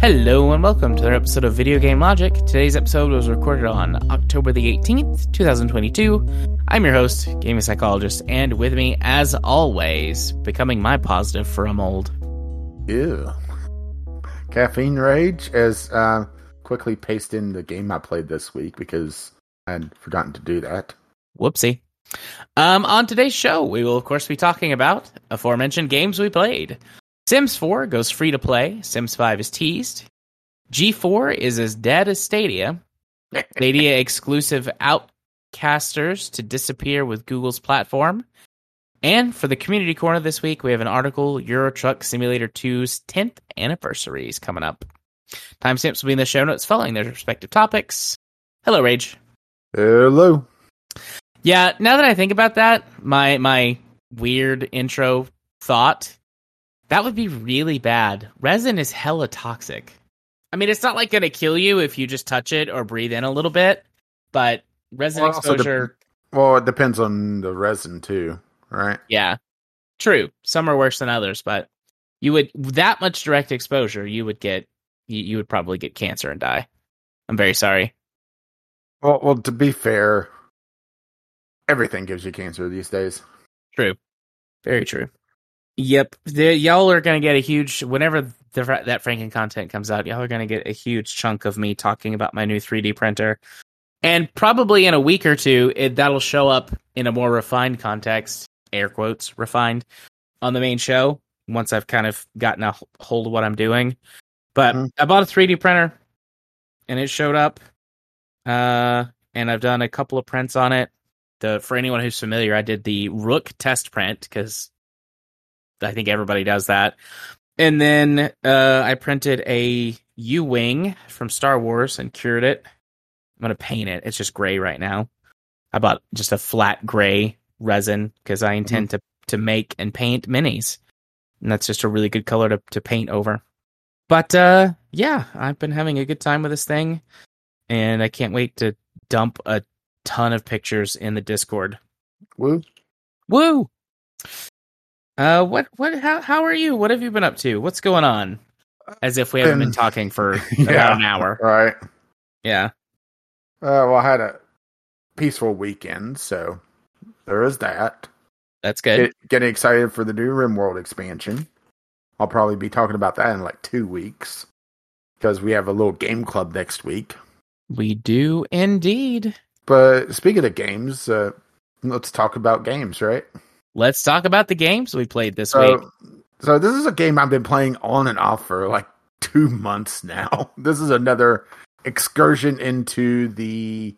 Hello and welcome to another episode of Video Game Logic. Today's episode was recorded on October the 18th, 2022. I'm your host, gaming psychologist, and with me, as always, becoming my positive for a mold. Ew. Caffeine Rage as uh, quickly paste in the game I played this week because I had forgotten to do that. Whoopsie. Um, on today's show, we will, of course, be talking about aforementioned games we played. Sims 4 goes free to play. Sims 5 is teased. G4 is as dead as Stadia. Stadia exclusive outcasters to disappear with Google's platform. And for the community corner this week, we have an article Euro Truck Simulator 2's 10th anniversary is coming up. Timestamps will be in the show notes following their respective topics. Hello, Rage. Hello. Yeah, now that I think about that, my my weird intro thought that would be really bad. Resin is hella toxic. I mean, it's not like going to kill you if you just touch it or breathe in a little bit, but resin Well, exposure. Well, it depends on the resin too, right? yeah, true. Some are worse than others, but you would that much direct exposure, you would get you, you would probably get cancer and die. I'm very sorry. Well, well, to be fair, everything gives you cancer these days. True. Very true. Yep. The, y'all are going to get a huge, whenever the, that Franken content comes out, y'all are going to get a huge chunk of me talking about my new 3D printer. And probably in a week or two, it, that'll show up in a more refined context, air quotes, refined, on the main show once I've kind of gotten a hold of what I'm doing. But Mhm. I bought a 3D printer and it showed up. Uh, and I've done a couple of prints on it the for anyone who's familiar, I did the Rook test print because I think everybody does that. And then uh, I printed a U wing from Star Wars and cured it. I'm gonna paint it. It's just gray right now. I bought just a flat gray resin because I intend to to make and paint minis, and that's just a really good color to to paint over. But uh, yeah, I've been having a good time with this thing, and I can't wait to dump a ton of pictures in the Discord. Woo. Woo! Uh, what, what, how, how are you? What have you been up to? What's going on? As if we haven't been talking for about an hour. Right. Yeah. Uh, well, I had a peaceful weekend, so there is that. That's good. Get, getting excited for the new RimWorld expansion. I'll probably be talking about that in like two weeks because we have a little game club next week. we do indeed. But speaking of games, uh, let's talk about games, right? Let's talk about the games we played this week. So, so this is a game I've been playing on and off for like two months now. This is another excursion into the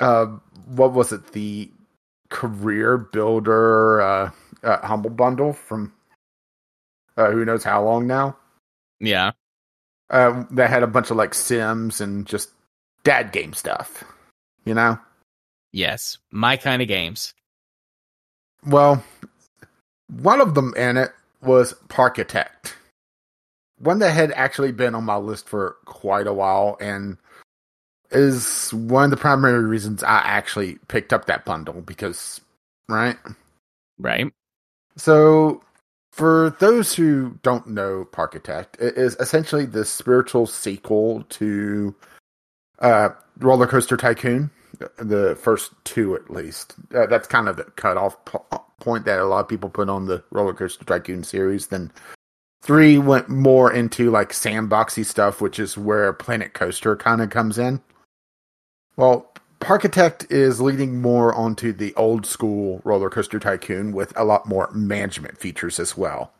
uh, what was it? The career builder uh, uh humble bundle from uh, who knows how long now. Yeah. Uh, that had a bunch of like Sims and just dad game stuff. You know. Yes. My kind of games. Well, one of them in it was Parkitect. One that had actually been on my list for quite a while and is one of the primary reasons I actually picked up that bundle because, right? Right. So, for those who don't know Parkitect, it is essentially the spiritual sequel to uh, Roller Coaster Tycoon, the first two at least. Uh, that's kind of the cutoff po- point that a lot of people put on the Roller Coaster Tycoon series. Then three went more into like sandboxy stuff, which is where Planet Coaster kind of comes in. Well, Parkitect is leading more onto the old school roller coaster tycoon with a lot more management features as well.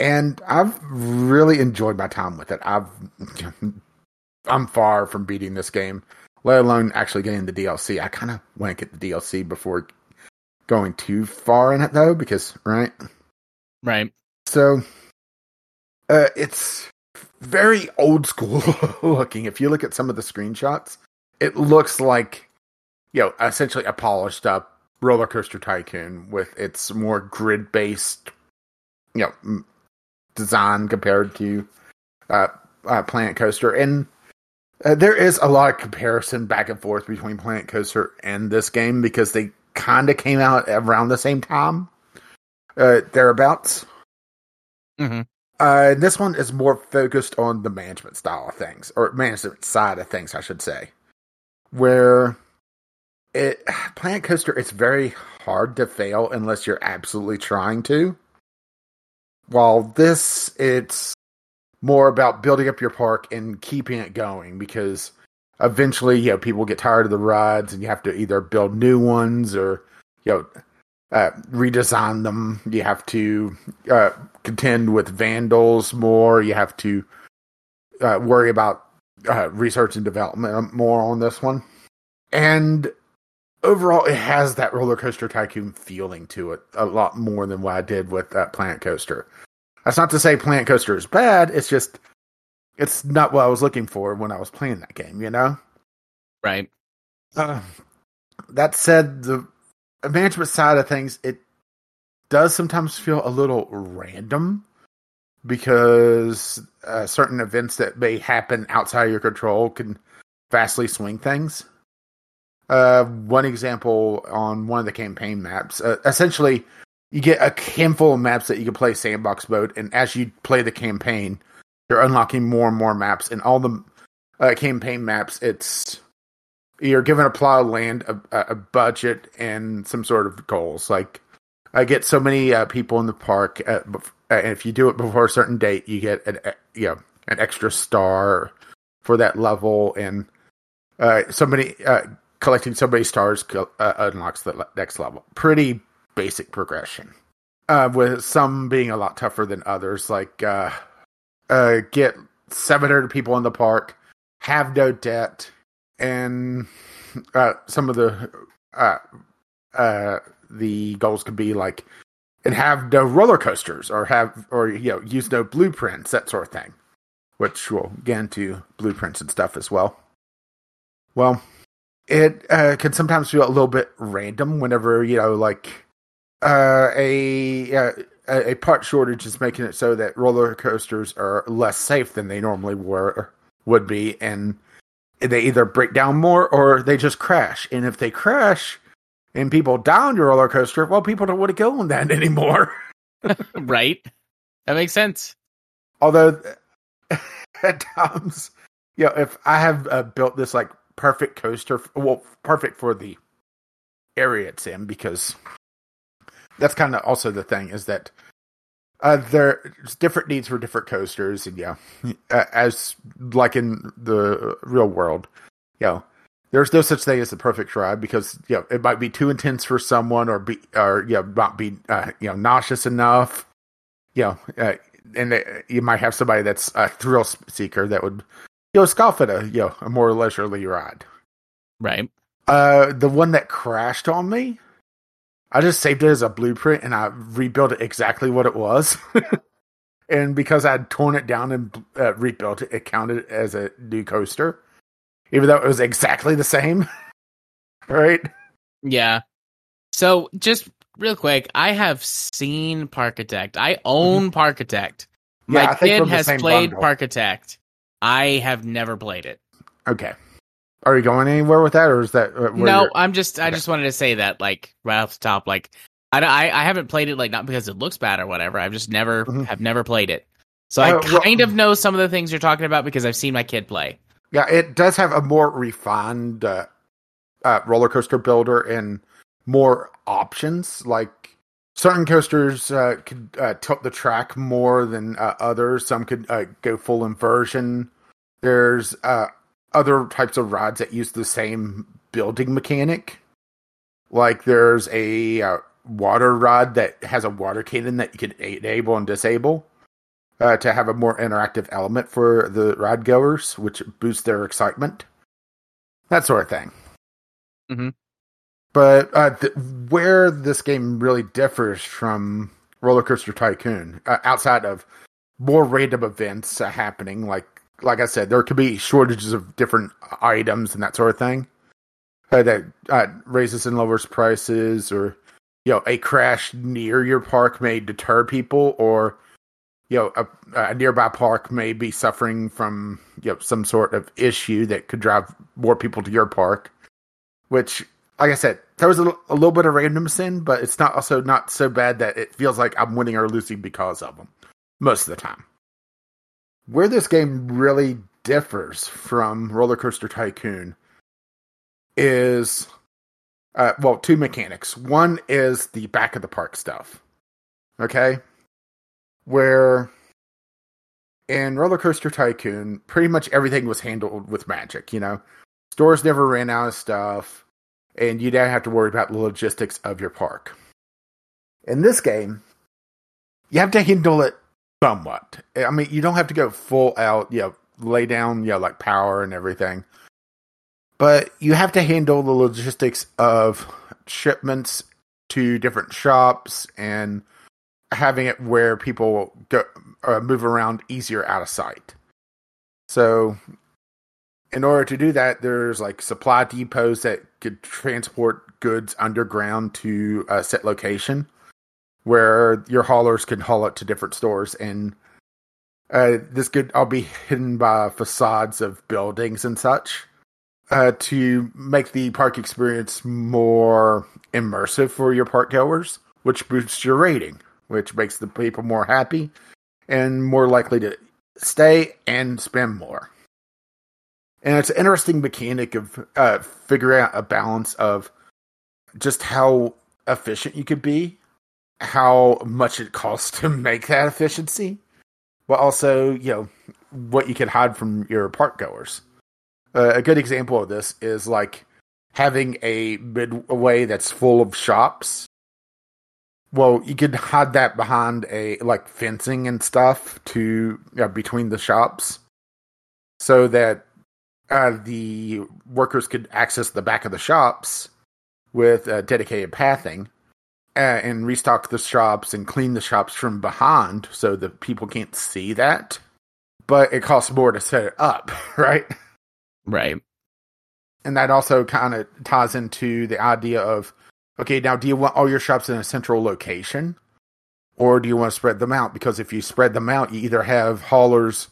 And I've really enjoyed my time with it. I've I'm far from beating this game, let alone actually getting the DLC. I kind of want to get the DLC before going too far in it though because right? Right. So uh it's very old school looking. If you look at some of the screenshots, it looks like you know, essentially a polished up roller coaster tycoon with its more grid based you know design compared to uh, uh planet coaster and Uh, there is a lot of comparison back and forth between Planet Coaster and this game because they kind of came out around the same time, uh, thereabouts. Mhm. Uh, this one is more focused on the management style of things, or management side of things, I should say. Where it Planet Coaster, it's very hard to fail unless you're absolutely trying to. While this, it's more about building up your park and keeping it going because eventually, you know, people get tired of the rides and you have to either build new ones or, you know, uh, redesign them. You have to uh, contend with vandals more. You have to uh, worry about uh, research and development more on this one. And overall, it has that roller coaster tycoon feeling to it a lot more than what I did with uh, Planet Coaster. That's not to say Planet Coaster is bad. It's just it's not what I was looking for when I was playing that game. You know. Right. Uh, that said, the management side of things, it does sometimes feel a little random because uh, certain events that may happen outside of your control can vastly swing things. Uh, one example on one of the campaign maps, uh, essentially, you get a handful of maps that you can play sandbox mode, and as you play the campaign, you're unlocking more and more maps. And all the uh, campaign maps, it's you're given a plot of land, a, a budget, and some sort of goals. Like, I get so many uh, people in the park, at, and if you do it before a certain date, you get an you know an extra star for that level, and uh, somebody uh, collecting so many stars uh, unlocks the next level. Pretty basic progression, uh, with some being a lot tougher than others. Like, uh, get 700 people in the park, have no debt and some of the the goals could be like and have no roller coasters or have or you know use no blueprints that sort of thing which we'll get into blueprints and stuff as well well it uh, can sometimes feel a little bit random whenever you know like uh, a uh, a part shortage is making it so that roller coasters are less safe than they normally were would be and they either break down more or they just crash. And if they crash and people down your roller coaster, well, people don't want to go on that anymore. right. That makes sense. Although at times, you know, if I have uh, built this like perfect coaster, well, perfect for the area it's in, because that's kind of also the thing is that uh, there's different needs for different coasters, and yeah, uh, as like in the real world, you know, there's no such thing as the perfect ride because you know it might be too intense for someone, or be or you know not be uh, you know nauseous enough, you know, uh, and they, you might have somebody that's a thrill seeker that would you know scoff at a you know a more leisurely ride. Right. Uh, the one that crashed on me I just saved it as a blueprint and I rebuilt it exactly what it was. and because I'd torn it down and uh, rebuilt it, it counted as a new coaster, even though it was exactly the same. right? Yeah. So just real quick, I have seen Parkitect. I own mm-hmm. Parkitect. My yeah, kid has played bundle. Parkitect. I have never played it. Okay. Are you going anywhere with that, or is that uh, no? I'm just I just wanted to say that like right off the top, like I I, I haven't played it like not because it looks bad or whatever. I've just never mm-hmm. have never played it, so uh, I kind well, of know some of the things you're talking about because I've seen my kid play. Yeah, it does have a more refined uh, uh, roller coaster builder and more options. Like certain coasters uh, could uh, tilt the track more than uh, others. Some could uh, go full inversion. There's other types of rods that use the same building mechanic. Like there's a water rod that has a water cannon that you can enable and disable uh, to have a more interactive element for the ride goers, which boosts their excitement. That sort of thing. Mm-hmm. But uh, th- where this game really differs from Roller Coaster Tycoon, uh, outside of more random events uh, happening, like like I said, there could be shortages of different items and that sort of thing uh, that uh, raises and lowers prices, or you know, a crash near your park may deter people, or you know a, a nearby park may be suffering from you know some sort of issue that could drive more people to your park, which like I said, there was a, a little bit of randomness in, but it's not also not so bad that it feels like I'm winning or losing because of them most of the time. Where this game really differs from Roller Coaster Tycoon is, uh, well, two mechanics. One is the back of the park stuff. Okay? Where in Roller Coaster Tycoon, pretty much everything was handled with magic, you know? Stores never ran out of stuff, and you didn't have to worry about the logistics of your park. In this game, you have to handle it somewhat. I mean, you don't have to go full out, you know, lay down, you know, like power and everything. But you have to handle the logistics of shipments to different shops and having it where people go uh, move around easier out of sight. So, in order to do that, there's like supply depots that could transport goods underground to a set location where your haulers can haul it to different stores and uh, this could all be hidden by facades of buildings and such uh, to make the park experience more immersive for your park goers, which boosts your rating, which makes the people more happy and more likely to stay and spend more. And it's an interesting mechanic of uh, figuring out a balance of just how efficient you could be, how much it costs to make that efficiency, but also, you know, what you can hide from your park goers. Uh, a good example of this is like having a midway that's full of shops. Well, you could hide that behind a like fencing and stuff to know, between the shops, so that uh, the workers could access the back of the shops with uh, dedicated pathing uh, and restock the shops and clean the shops from behind so the people can't see that. But it costs more to set it up, right? Right. And that also kind of ties into the idea of okay, now do you want all your shops in a central location? Or do you want to spread them out? Because if you spread them out, you either have haulers,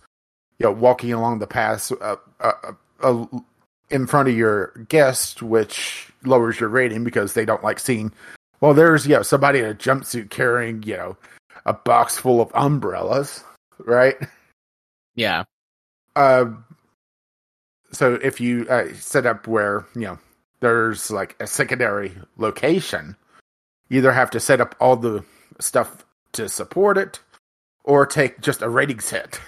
you know, walking along the paths uh, uh, uh, in front of your guest, which lowers your rating because they don't like seeing. Well, there's you know somebody in a jumpsuit carrying you know a box full of umbrellas, right? Yeah. Uh, so if you uh, set up where you know there's like a secondary location, you either have to set up all the stuff to support it, or take just a ratings hit,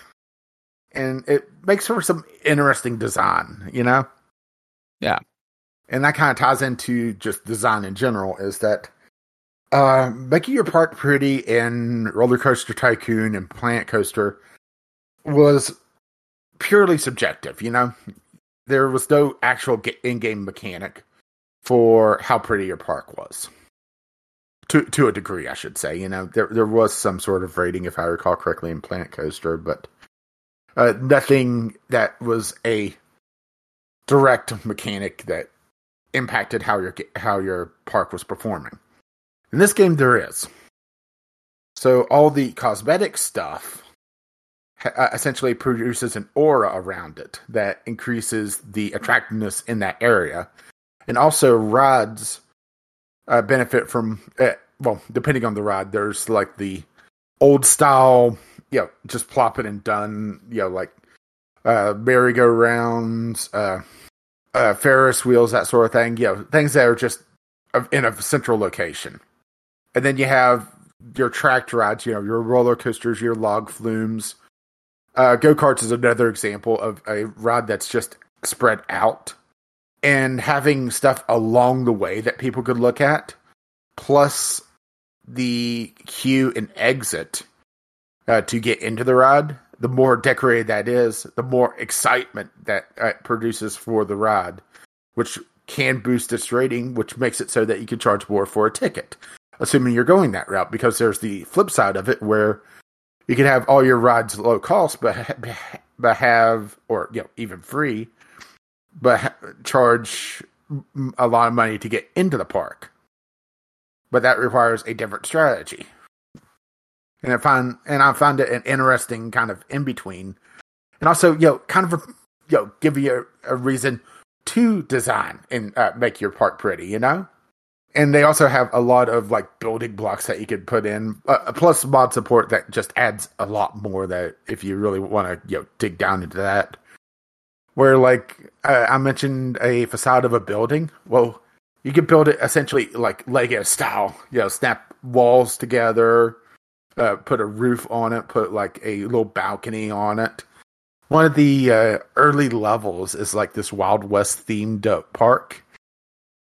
and it makes for some interesting design, you know. Yeah. And that kind of ties into just design in general. Is that uh, making your park pretty in Roller Coaster Tycoon and Planet Coaster was purely subjective, you know? There was no actual in game mechanic for how pretty your park was. To to a degree, I should say. You know, there there was some sort of rating, if I recall correctly, in Planet Coaster, but uh, nothing that was a direct mechanic that impacted how your how your park was performing. In this game, there is. So all the cosmetic stuff uh, essentially produces an aura around it that increases the attractiveness in that area, and also rides uh, benefit from. Uh, well, depending on the ride, there's like the old style, you know, just plop it and done, you know, like uh, merry-go-rounds, uh, uh, Ferris wheels, that sort of thing. You know, things that are just in a central location. And then you have your tracked rides, you know, your roller coasters, your log flumes. Uh, Go karts is another example of a ride that's just spread out and having stuff along the way that people could look at, plus the queue and exit uh, to get into the ride. The more decorated that is, the more excitement that uh, produces for the ride, which can boost its rating, which makes it so that you can charge more for a ticket assuming you're going that route, because there's the flip side of it where you can have all your rides low cost, but but have or you know even free, but charge a lot of money to get into the park. But that requires a different strategy. and I find and I find it an interesting kind of in between, and also you know kind of a, you know give you a, a reason to design and uh, make your park pretty, you know. And they also have a lot of like building blocks that you could put in, uh, plus mod support that just adds a lot more. That if you really want to you know dig down into that, where like uh, I mentioned a facade of a building, well, you could build it essentially like Lego style. You know, snap walls together, uh, put a roof on it, put like a little balcony on it. One of the uh, early levels is like this Wild West themed park,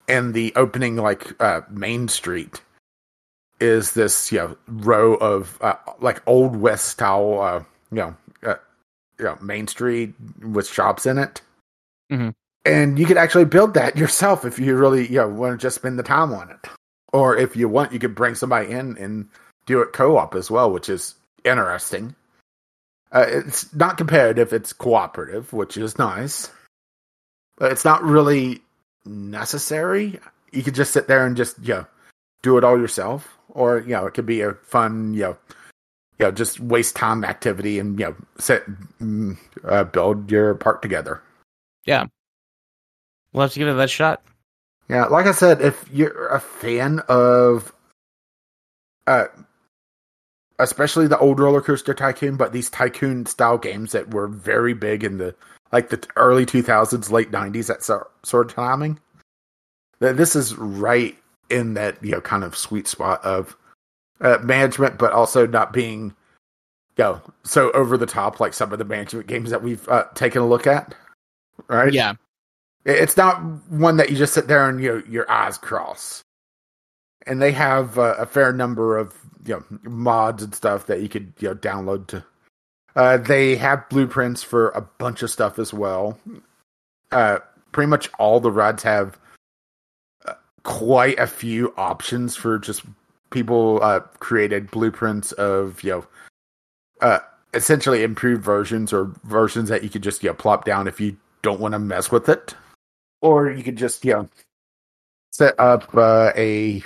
and the opening like uh, main street is this you know row of uh, like old West style uh, you know uh, you know main street with shops in it. Mhm. And you could actually build that yourself if you really you know want to just spend the time on it, or if you want, you could bring somebody in and do it co-op as well, which is interesting. Uh, it's not competitive; it's cooperative, which is nice. But it's not really necessary. You could just sit there and just you know do it all yourself, or you know it could be a fun you know you know just waste time activity and you know sit uh, build your part together. Yeah, we'll have to give it that shot. Yeah, like I said, if you're a fan of, uh, especially the old roller coaster tycoon, but these tycoon style games that were very big in the like the early 2000s, late 90s, that sort of timing, this is right in that you know kind of sweet spot of uh, management, but also not being, you know, so over the top like some of the management games that we've uh, taken a look at. Right? Yeah. It's not one that you just sit there and you know, your eyes cross. And they have uh, a fair number of you know mods and stuff that you could you know download to. Uh, they have blueprints for a bunch of stuff as well. Uh, pretty much all the rides have uh, quite a few options for just people uh, created blueprints of you know uh, essentially improved versions or versions that you could just you know plop down if you don't want to mess with it, or you could just you know set up uh, a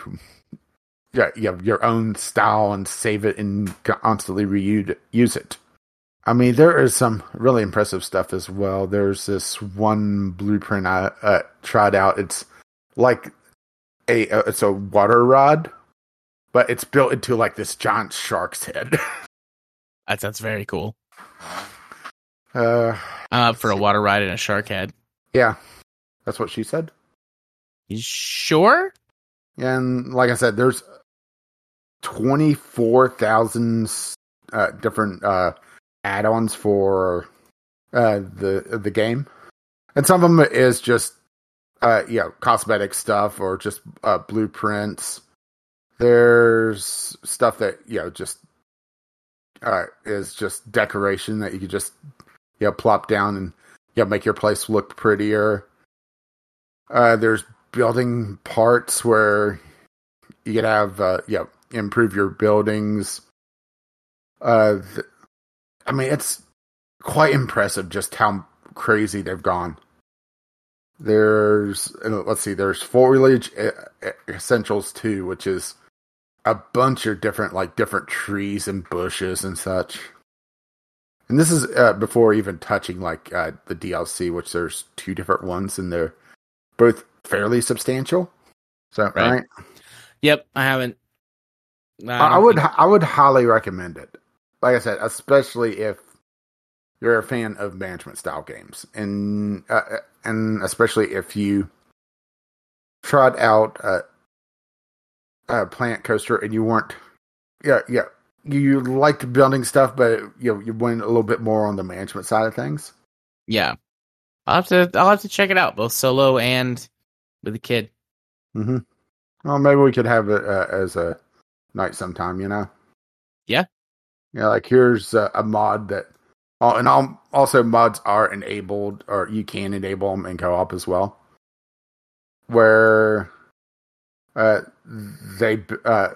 yeah, you your own style and save it and constantly reuse it. I mean, there is some really impressive stuff as well. There's this one blueprint I uh, tried out. It's like a uh, it's a water rod, but it's built into like this giant shark's head. That sounds very cool. uh, I'm for a water ride and a shark head. yeah, that's what she said. You sure? And like I said, there's twenty four thousand uh, different uh, add-ons for uh, the the game, and some of them is just uh, you know cosmetic stuff or just uh, blueprints. There's stuff that you know just uh, is just decoration that you could just you know plop down and you know make your place look prettier. Uh, there's building parts where you could have uh, you know improve your buildings. Uh, th- I mean, it's quite impressive just how crazy they've gone. There's let's see, there's foliage uh, uh, essentials too, which is a bunch of different like different trees and bushes and such. And this is uh, before even touching like uh, the DLC, which there's two different ones, and they're both fairly substantial. So Right. right, Yep, I haven't. I, I don't would think- I would highly recommend it. Like I said, especially if you're a fan of management style games, and uh, and especially if you tried out a, a Planet Coaster and you weren't, yeah, yeah, you liked building stuff, but you know, you went a little bit more on the management side of things. Yeah, I'll have to. I'll have to check it out, both solo and with a kid. Mm-hmm. Well, maybe we could have it uh, as a night sometime. You know. Yeah. Yeah, like here's a, a mod that, oh, and al- also mods are enabled, or you can enable them in co-op as well, where uh, they uh,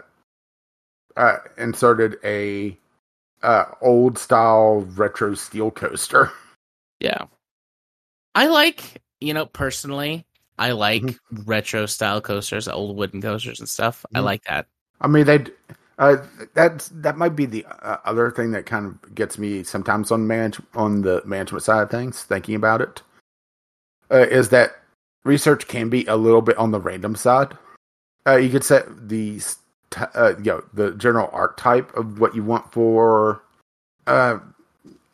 uh, inserted a uh, old style retro steel coaster. Yeah, I like. You know, personally, I like retro style coasters, old wooden coasters and stuff. I Mhm. like that. I mean, they Uh, that's that might be the uh, other thing that kind of gets me sometimes on manage on the management side of things. Thinking about it, uh, is that research can be a little bit on the random side. Uh, you could set the uh, you know the general archetype of what you want for uh,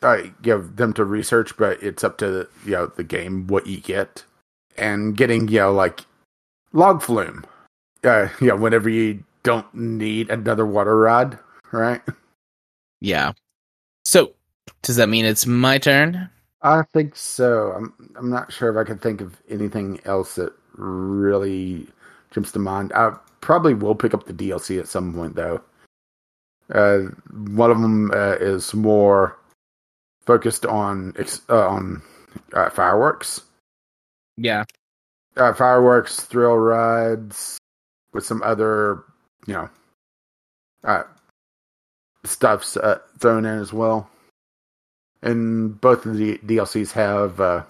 uh give them to research, but it's up to you know the game what you get and getting you know like log flume. Uh, whenever you don't need another water rod, right? Yeah. So, does that mean it's my turn? I think so. I'm I'm not sure if I can think of anything else that really jumps to mind. I probably will pick up the DLC at some point though. Uh, one of them uh, is more focused on uh, on uh, fireworks. Yeah, uh, fireworks, thrill rides, with some other you know, uh, stuff's uh, thrown in as well. And both of the DLCs have uh,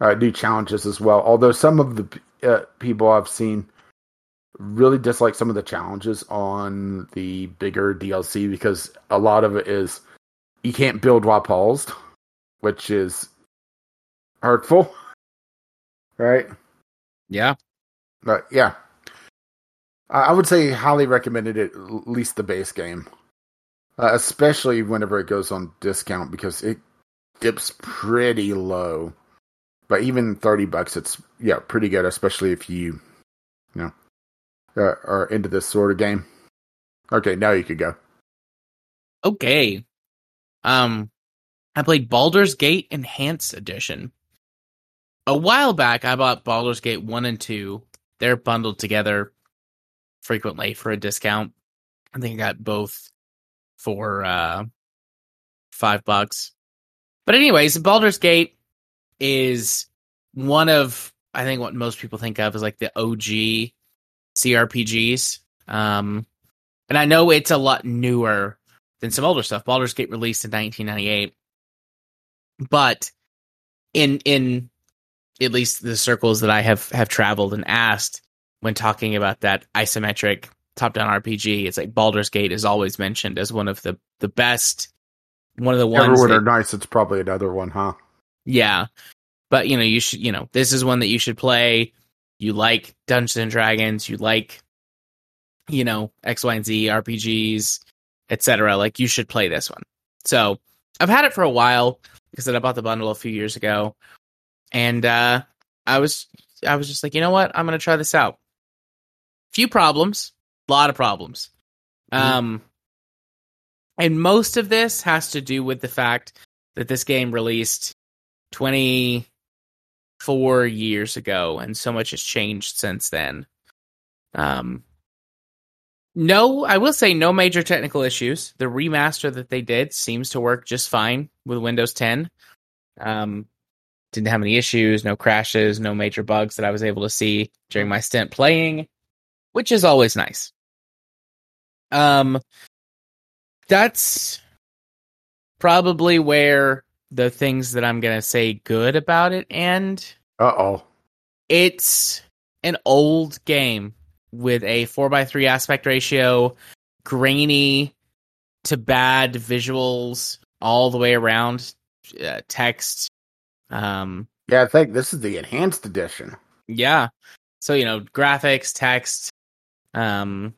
uh, new challenges as well. Although some of the uh, people I've seen really dislike some of the challenges on the bigger DLC because a lot of it is you can't build while paused, which is hurtful, right? Yeah, but yeah, I would say highly recommended it, at least the base game, uh, especially whenever it goes on discount because it dips pretty low. But even thirty bucks, it's yeah pretty good, especially if you you know uh, are into this sort of game. Okay, now you could go. Okay, um, I played Baldur's Gate Enhanced Edition. A while back, I bought Baldur's Gate 1 and 2. They're bundled together frequently for a discount. I think I got both for uh, five bucks. But anyways, Baldur's Gate is one of I think what most people think of as like the OG CRPGs. Um, and I know it's a lot newer than some older stuff. Baldur's Gate released in 1998, but in in at least the circles that I have have traveled and asked, when talking about that isometric top down RPG, it's like Baldur's Gate is always mentioned as one of the the best. One of the ones. Everyone that, are nice. It's probably another one, huh? Yeah, but you know, you should. You know, this is one that you should play. You like Dungeons and Dragons. You like, you know, X, Y, and Z RPGs, etc. Like you should play this one. So I've had it for a while because I bought the bundle a few years ago, and uh, I was I was just like, you know what, I'm gonna try this out few problems, a lot of problems. Mm-hmm. Um, and most of this has to do with the fact that this game released 24 years ago, and so much has changed since then. Um, no, I will say no major technical issues. The remaster that they did seems to work just fine with Windows 10. Um, didn't have any issues, no crashes, no major bugs that I was able to see during my stint playing which is always nice. Um, that's probably where the things that I'm gonna say good about it end. Uh oh. It's an old game with a four by three aspect ratio, grainy to bad visuals all the way around, uh, text. Um, yeah, I think this is the enhanced edition. Yeah, so you know, graphics, text, um,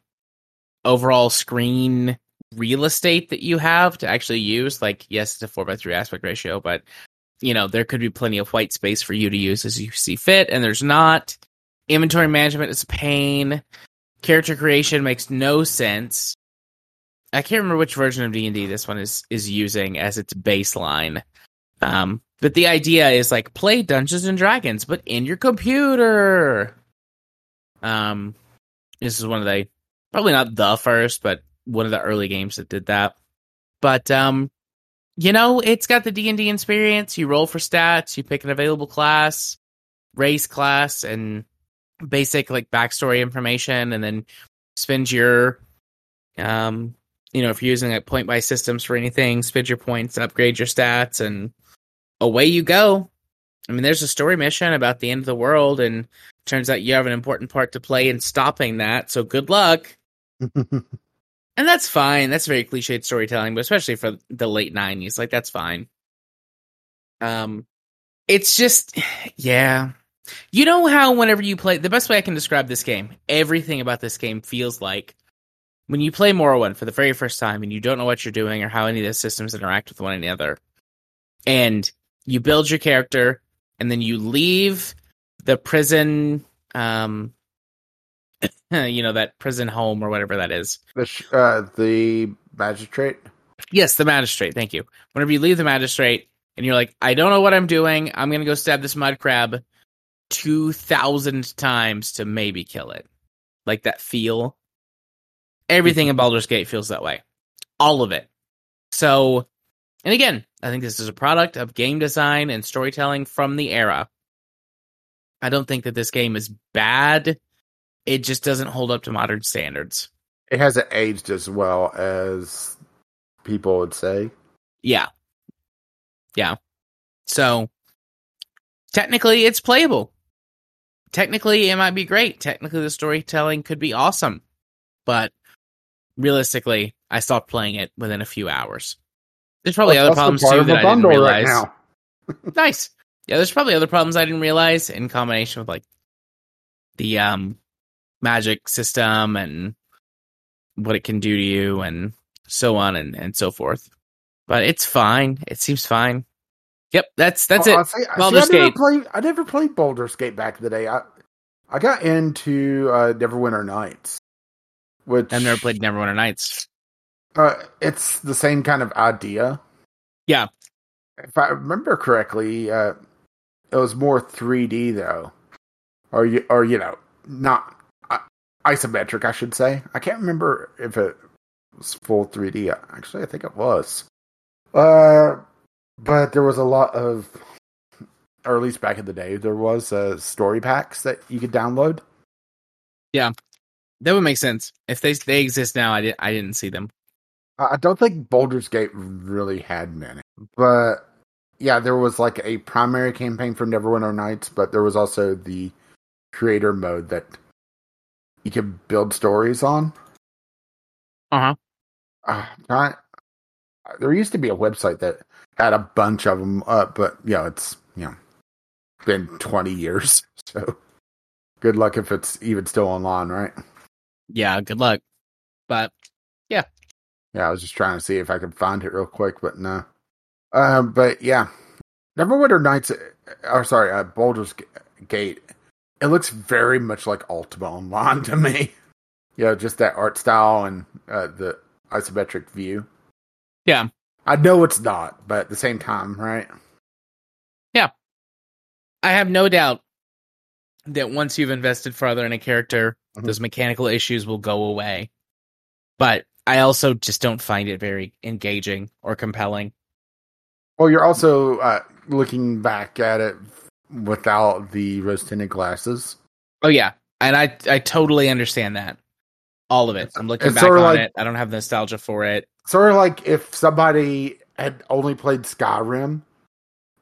overall screen real estate that you have to actually use. Like, yes, it's a four by three aspect ratio, but you know there could be plenty of white space for you to use as you see fit, and there's not. Inventory management is a pain. Character creation makes no sense. I can't remember which version of D and D this one is is using as its baseline. Um, but the idea is like play Dungeons and Dragons, but in your computer. Um, this is one of the probably not the first, but one of the early games that did that. But um, you know, it's got the D and D experience. You roll for stats, you pick an available class, race class, and basic like backstory information, and then spend your um, you know, if you're using like point buy systems for anything, spend your points, upgrade your stats, and away you go. I mean, there's a story mission about the end of the world, and turns out you have an important part to play in stopping that. So good luck. and that's fine. That's very cliched storytelling, but especially for the late '90s, like that's fine. Um, it's just, yeah. You know how whenever you play, the best way I can describe this game, everything about this game feels like when you play Morrowind for the very first time and you don't know what you're doing or how any of the systems interact with one another, and you build your character and then you leave the prison, um, you know that prison home or whatever that is. The sh- uh, the magistrate. Yes, the magistrate. Thank you. Whenever you leave the magistrate and you're like, I don't know what I'm doing. I'm gonna go stab this mud crab two thousand times to maybe kill it. Like that feel. Everything in Baldur's Gate feels that way. All of it. So, and again, I think this is a product of game design and storytelling from the era. I don't think that this game is bad. It just doesn't hold up to modern standards. It hasn't aged as well as people would say. Yeah. Yeah. So technically it's playable. Technically it might be great. Technically the storytelling could be awesome. But realistically, I stopped playing it within a few hours. There's probably That's other problems too that I didn't realize. now. nice. Yeah, there's probably other problems I didn't realize in combination with like the um magic system and what it can do to you and so on and, and so forth. But it's fine. It seems fine. Yep, that's that's Well, it. I- Baldur's see, I never Gate. played. I never played Baldur's Gate back in the day. I I got into uh, Neverwinter Nights, which I've never played Neverwinter Nights. Uh, it's the same kind of idea. Yeah. If I remember correctly, uh, it was more 3D though, or you or you know not uh, isometric. I should say. I can't remember if it was full 3D. Actually, I think it was. Uh, but there was a lot of, or at least back in the day, there was uh, story packs that you could download. Yeah, that would make sense. If they they exist now, I didn't I didn't see them. I don't think Baldur's Gate really had many, but yeah, there was like a primary campaign for Neverwinter Nights, but there was also the creator mode that you could build stories on. Uh-huh. Uh, I, there used to be a website that had a bunch of them up, but yeah, it's you know been twenty years, so good luck if it's even still online, right? Yeah, good luck. But Yeah, yeah, I was just trying to see if I could find it real quick, but no. Um, but yeah, Neverwinter Nights, uh, or sorry, uh, Baldur's Gate. It looks very much like Ultima Online to me. You know, just that art style and uh, the isometric view. Yeah. I know it's not, but at the same time, right? Yeah, I have no doubt that once you've invested further in a character, Mhm. those mechanical issues will go away. But I also just don't find it very engaging or compelling. Well, you're also uh, looking back at it without the rose tinted glasses. Oh yeah, and I I totally understand that. All of it. I'm looking It's back on like- it. I don't have nostalgia for it. Sort of like if somebody had only played Skyrim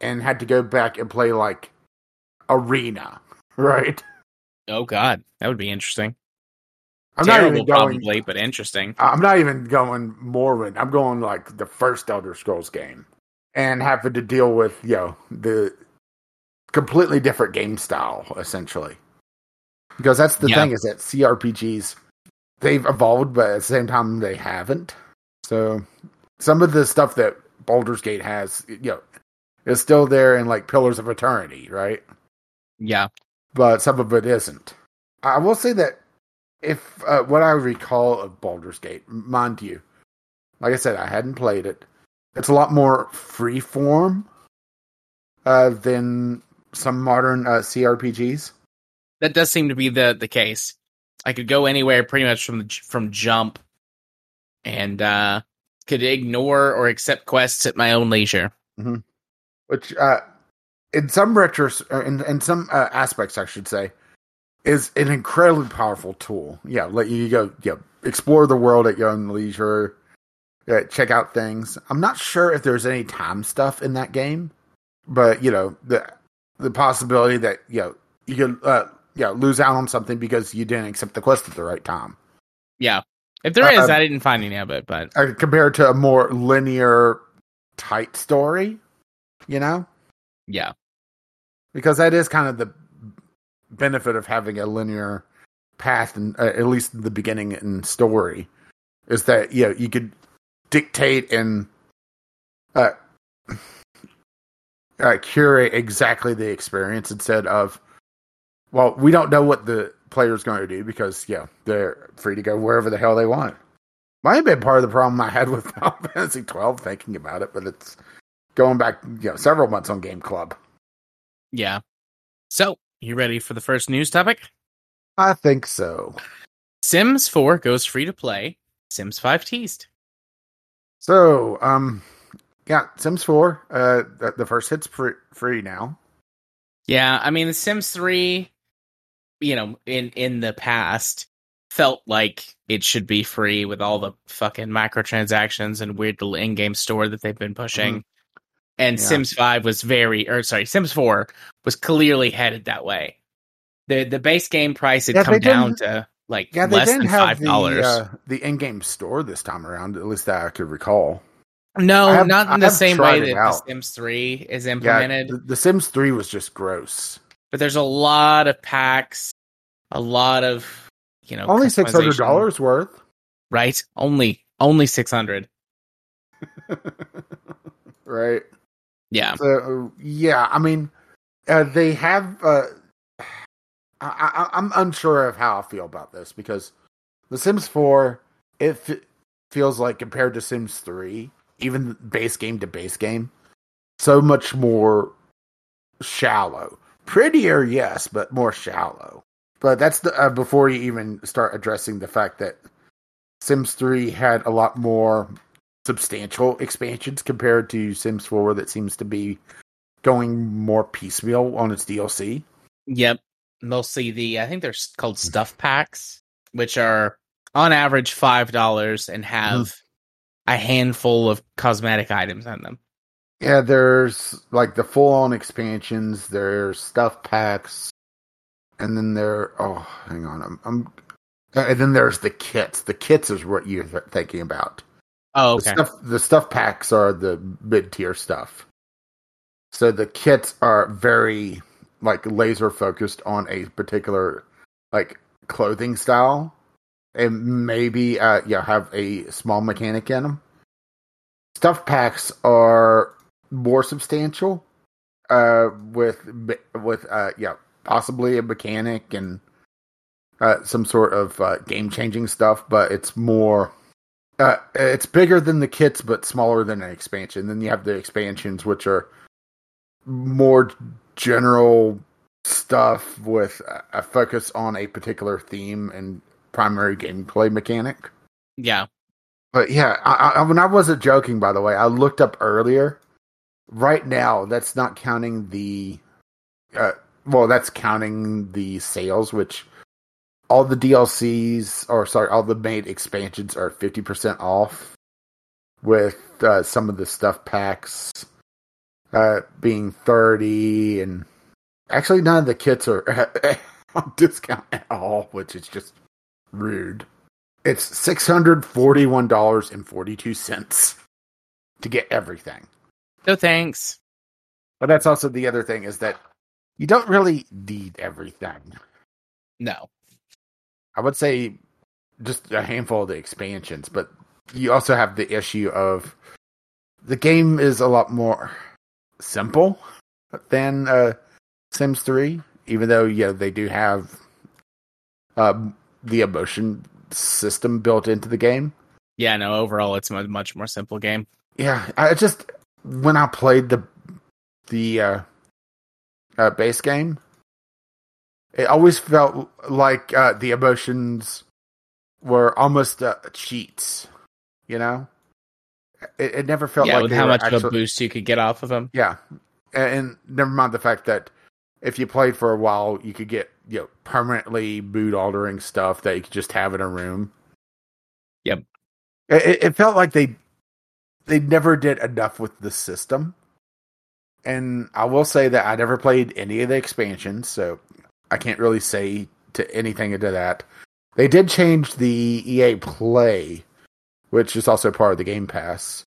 and had to go back and play like Arena, right? Oh god, that would be interesting. I'm Terrible, not even going. probably, but interesting. I'm not even going Morrowind. I'm going like the first Elder Scrolls game, and having to deal with you know the completely different game style essentially. Because that's the Yeah. thing is that CRPGs they've evolved, but at the same time they haven't. So some of the stuff that Baldur's Gate has, you know, is still there in like Pillars of Eternity, right? Yeah, but some of it isn't. I will say that if uh, what I recall of Baldur's Gate, mind you, like I said, I hadn't played it. It's a lot more free form uh, than some modern uh, CRPGs. that does seem to be the the case. I could go anywhere pretty much from the, from jump, and uh could ignore or accept quests at my own leisure. which uh, in some retros, uh, in, in some uh, aspects, I should say, is an incredibly powerful tool. Yeah, let you go, yeah, explore the world at your own leisure, uh, check out things. I'm not sure if there's any time stuff in that game, but you know the the possibility that you know you could uh, yeah lose out on something because you didn't accept the quest at the right time. Yeah, If there is, Uh, I didn't find any of it, but uh, compared to a more linear, tight story. You know, yeah, because that is kind of the benefit of having a linear path, and uh, at least the beginning and story, is that you know you could dictate and uh, uh, curate exactly the experience instead of well, we don't know what the player's going to do because yeah, they're free to go wherever the hell they want. Might have been part of the problem I had with Final Fantasy twelve thinking about it, but it's going back you know several months on Game Club. yeah. So, you ready for the first news topic? I think so. Sims 4 goes free to play. Sims 5 teased. So, um, yeah, Sims 4, uh, the, the first hit's free, free now. Yeah, I mean, The Sims 3, you know, in in the past felt like it should be free with all the fucking microtransactions and weird little in-game store that they've been pushing. And Yeah. Sims 5 was very or sorry, Sims 4 was clearly headed that way. The the base game price had Yeah, come down to like Yeah, they less didn't than have the, dollars. uh, the in-game store this time around, at least that I could recall. no, have- not I in the same way that the Sims 3 is Yeah, implemented. the, the Sims 3 was just gross. but there's a lot of packs, a lot of you know Only $600 worth. right? Only only six hundred. right. Yeah, So, yeah, I mean, uh, they have. Uh, I, I, I'm unsure of how I feel about this because The Sims 4, it f- feels like compared to Sims 3, even base game to base game, so much more shallow. Prettier, yes, but more shallow. But that's the uh, before you even start addressing the fact that Sims 3 had a lot more substantial expansions compared to Sims 4 that seems to be going more piecemeal on its DLC. yep. Mostly the I think they're called stuff packs, which are on average five dollars and have a handful of cosmetic items in them. Yeah, there's like the full on expansions, there's stuff packs, and then there oh, hang on. I'm, I'm uh, and then there's the kits. The kits is what you're th- thinking about. Oh, The stuff the stuff packs are the mid tier stuff. So the kits are very like laser focused on a particular like clothing style and maybe uh yeah have a small mechanic in them. Stuff packs are more substantial uh with with uh yeah possibly a mechanic and uh some sort of uh, game changing stuff but it's more uh, it's bigger than the kits, but smaller than an expansion. Then you have the expansions, which are more general stuff with a- focus on a particular theme and primary gameplay mechanic. Yeah. But yeah, I, I, when I wasn't joking, by the way, I looked up earlier. Right now, that's not counting the. Uh, well, that's counting the sales, which all the DLCs, or sorry, all the main expansions are 50% off, with uh, some of the stuff packs uh, being 30 and actually none of the kits are on discount at all, which is just rude. It's $641.42 to get everything. No thanks. But that's also the other thing is that you don't really need everything. No. I would say just a handful of the expansions, but you also have the issue of the game is a lot more simple than uh, Sims 3, even though yeah they do have um, the emotion system built into the game. Yeah. No. Overall, it's a much more simple game. Yeah, I just when I played the the uh, uh, base game, it always felt like uh, the emotions were almost uh, cheats. You know, it, it never felt yeah, like with how much of a boost you could get off of them. Yeah, and, and never mind the fact that if you played for a while, you could get you know permanently mood altering stuff that you could just have in a room. Yep. It, it- it felt like they they never did enough with the system. And I will say that I never played any of the expansions, so I can't really say to anything into that. They did change the EA Play, which is also part of the Game Pass,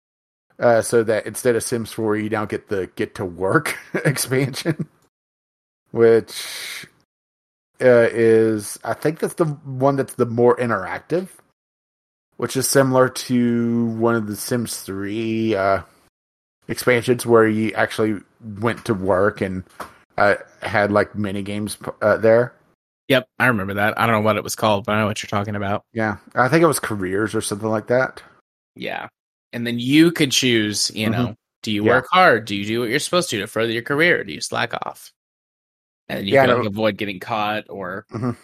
uh, so that instead of Sims 4, you now get the Get to Work expansion, which uh, is I think that's the one that's the more interactive, which is similar to one of the Sims 3 uh, expansions where you actually went to work and uh, had like mini games uh, there. Yep, I remember that. I don't know what it was called, but I know what you're talking about. Yeah, I think it was careers or something like that. Yeah. And then you could choose, you know, do you Mm-hmm. Yeah. work hard? Do you do what you're supposed to to further your career? Do you slack off? And you Yeah, can like, avoid getting caught or Mhm.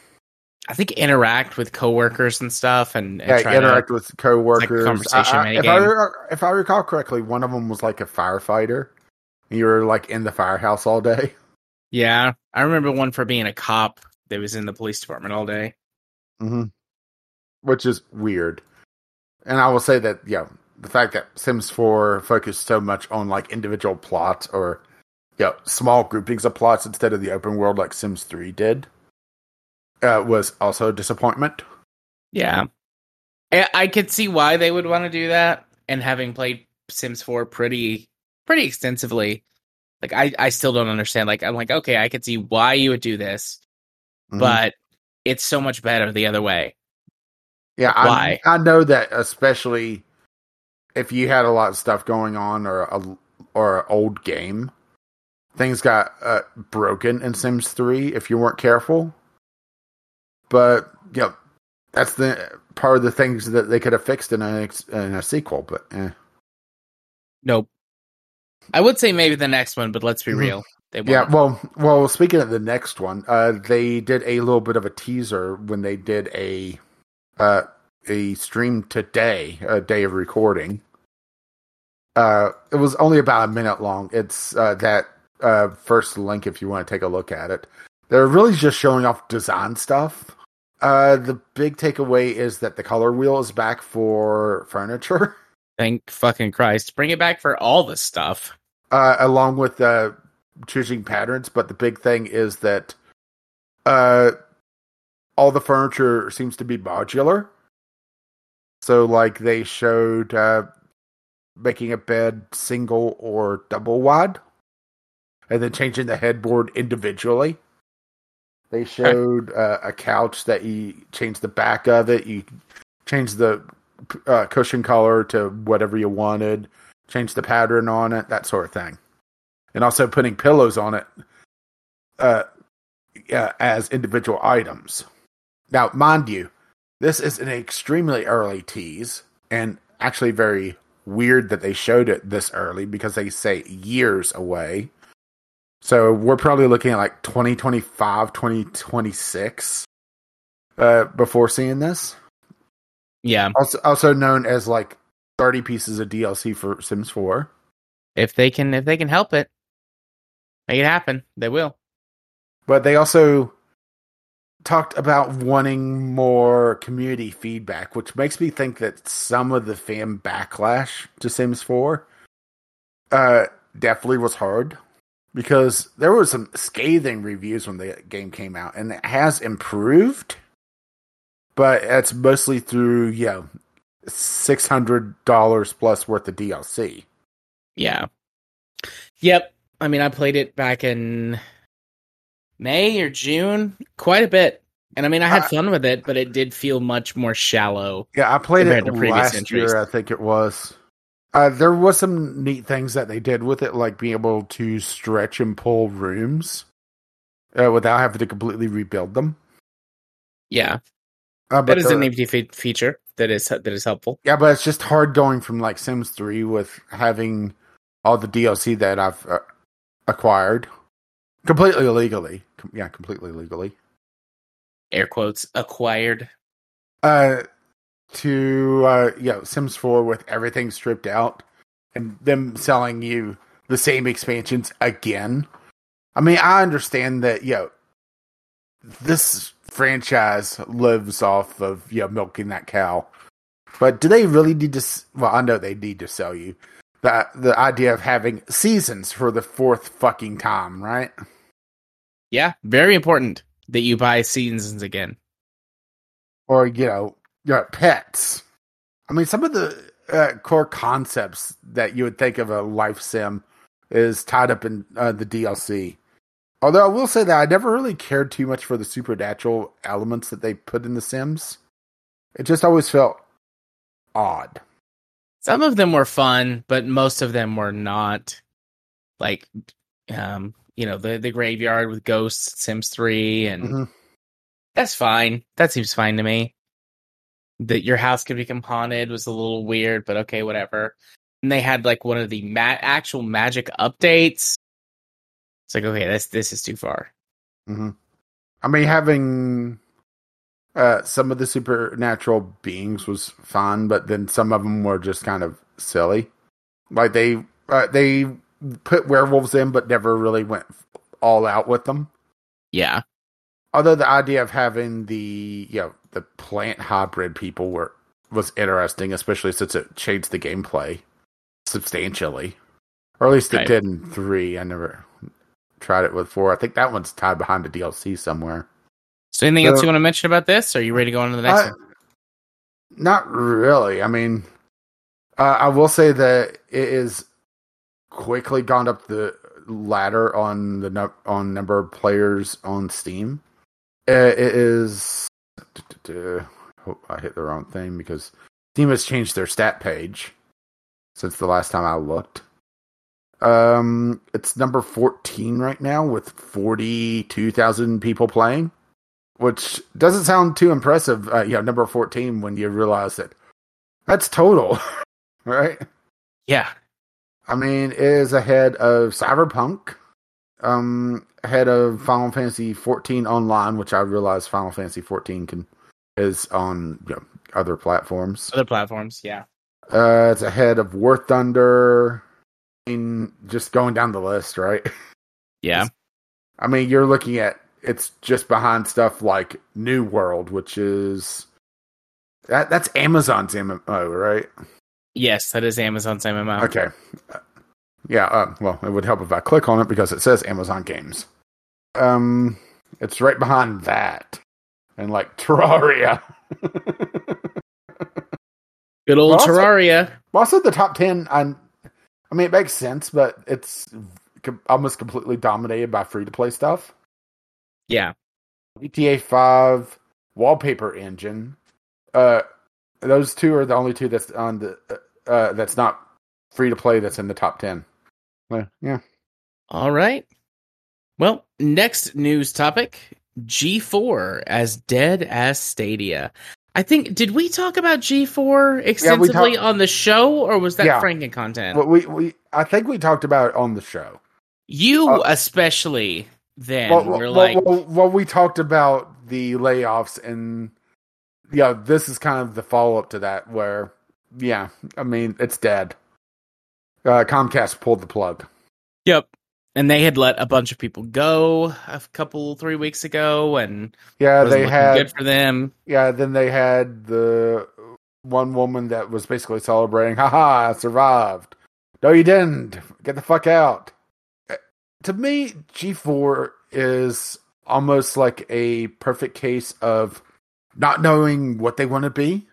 I think interact with coworkers and stuff and, and Yeah, try interact to with coworkers. conversation I- I- if, I, if I recall correctly, one of them was like a firefighter. You were like in the firehouse all day. Yeah. I remember one for being a cop that was in the police department all day. hmm Which is weird. And I will say that, yeah, the fact that Sims 4 focused so much on like individual plots or yeah, small groupings of plots instead of the open world like Sims 3 did uh, was also a disappointment. Yeah. I, I could see why they would want to do that. And having played Sims 4 pretty pretty extensively, like I, I still don't understand. Like I'm like, okay, I could see why you would do this, Mhm. but it's so much better the other way. Yeah, Why? I, I know that especially if you had a lot of stuff going on or a or an old game, things got uh, broken in Sims Three if you weren't careful. But yeah, that's the part of the things that they could have fixed in a in a sequel. But eh. Nope. I would say maybe the next one, but let's be Mhm. real. Yeah, well, well. Speaking of the next one, uh, they did a little bit of a teaser when they did a uh, a stream today, a day of recording. Uh, it was only about a minute long. It's uh, that uh, first link if you want to take a look at it. They're really just showing off design stuff. Uh, the big takeaway is that the color wheel is back for furniture, Thank fucking Christ. Bring it back for all the stuff. uh, along with uh, choosing patterns. But the big thing is that uh, all the furniture seems to be modular. So, like, they showed uh, making a bed single or double wide, and then changing the headboard individually. They showed uh, a couch that you change the back of it, you change the uh, cushion color to whatever you wanted, change the pattern on it, that sort of thing, and also putting pillows on it uh, yeah, as individual items. Now, mind you, this is an extremely early tease, and actually very weird that they showed it this early because they say years away. So we're probably looking at like 2025, 2026 uh, before seeing this. Yeah. Also, also known as like 30 pieces of DLC for Sims 4. If they can if they can help it, make it happen. They will. But they also talked about wanting more community feedback, which makes me think that some of the fan backlash to Sims 4 uh, definitely was hard because there were some scathing reviews when the game came out, and it has improved, but it's mostly through, you know, $600 plus worth of DLC. Yeah. Yep. I mean, I played it back in May or June, quite a bit. And I mean, I had Uh, fun with it, but it did feel much more shallow. Yeah, I played it last entries. year. I think it was. Uh, there was some neat things that they did with it, like being able to stretch and pull rooms uh, without having to completely rebuild them. Yeah, Uh, but that is the- a neat fe- feature that is that is helpful. yeah, but it's just hard going from like Sims Three with having all the DLC that I've uh, acquired completely illegally. Com- yeah, completely legally. Air quotes acquired. uh to uh you know sims 4 with everything stripped out and them selling you the same expansions again i mean i understand that you know this franchise lives off of you know milking that cow but do they really need to s- well i know they need to sell you the the idea of having seasons for the fourth fucking time right Yeah, very important that you buy seasons again. or you know, your pets. I mean, some of the uh, core concepts that you would think of a life sim is tied up in uh, the DLC. Although I will say that I never really cared too much for the supernatural elements that they put in the Sims. It just always felt odd. Some of them were fun, but most of them were not. Like, um, you know, the the graveyard with ghosts, Sims Three, and Mhm. that's fine. That seems fine to me. That your house could become haunted was a little weird, but okay, whatever. And they had like one of the ma- actual magic updates. It's like okay, this this is too far. hmm I mean, having uh, some of the supernatural beings was fun, but then some of them were just kind of silly. Like they uh, they put werewolves in, but never really went all out with them. Yeah, Although the idea of having the you know the plant hybrid people were was interesting, especially since it changed the gameplay substantially, or at least it Right. did in three. I never tried it with four. I think that one's tied behind the DLC somewhere. So anything So- else you want to mention about this? Or are you ready to go on to the next Uh, one? Not really. I mean, uh, I will say that it is quickly gone up the ladder on the nu- on number of players on Steam. Uh, it is. Hope I hit the wrong thing because Steam has changed their stat page since the last time I looked. Um, it's number fourteen right now with forty-two thousand people playing which doesn't sound too impressive. Uh, you know, number fourteen when you realize that that's total, right? Yeah, I mean, it is ahead of Cyberpunk, um, ahead of Final Fantasy fourteen online, which I realize Final Fantasy fourteen can is on you know, other platforms. other platforms. Yeah, Uh, it's ahead of War Thunder. I mean, just going down the list, right? yeah. I mean, you're looking at it's just behind stuff like New World, which is that that's Amazon's MMO, right? Yes, that is Amazon's MMO. Okay. Uh, Yeah, uh, well, it would help if I click on it because it says Amazon Games. Um, it's right behind that, and like Terraria. Good old also- Terraria. well, also the top ten. I, I mean, it makes sense, but it's almost completely dominated by free to play stuff. Yeah, GTA Five wallpaper engine. Uh, those two are the only two that's on the uh, uh that's not free to play. That's in the top ten. Uh, yeah. All right. Well, next news topic G4 as dead as Stadia. I think, did we talk about G4 extensively talk- on the show or was that Yeah. Franken content? Well, we we I think we talked about it on the show. you uh, especially then well, were well, like, well, well, we talked about the layoffs, and yeah, this is kind of the follow up to that. Where yeah, I mean it's dead. Uh, Comcast pulled the plug. yep. And they had let a bunch of people go a couple, three weeks ago, and Yeah, they had good for them. Yeah, then they had the one woman that was basically celebrating, haha, I survived. No, you didn't. Get the fuck out. To me, G4 is almost like a perfect case of not knowing what they want to be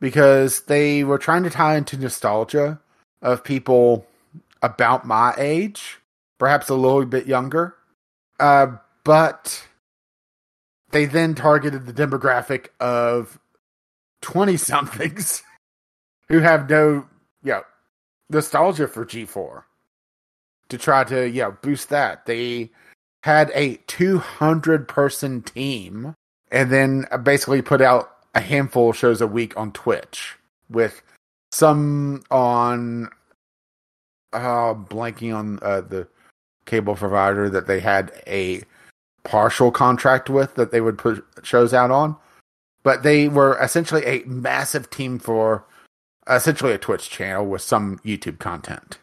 because they were trying to tie into nostalgia of people about my age, perhaps a little bit younger. Uh, but they then targeted the demographic of 20 somethings who have no you know, nostalgia for G4 to try to know, boost that. They had a 200 person team and then basically put out a handful of shows a week on Twitch with some on uh blanking on uh, the cable provider that they had a partial contract with that they would put shows out on. But they were essentially a massive team for essentially a Twitch channel with some YouTube content.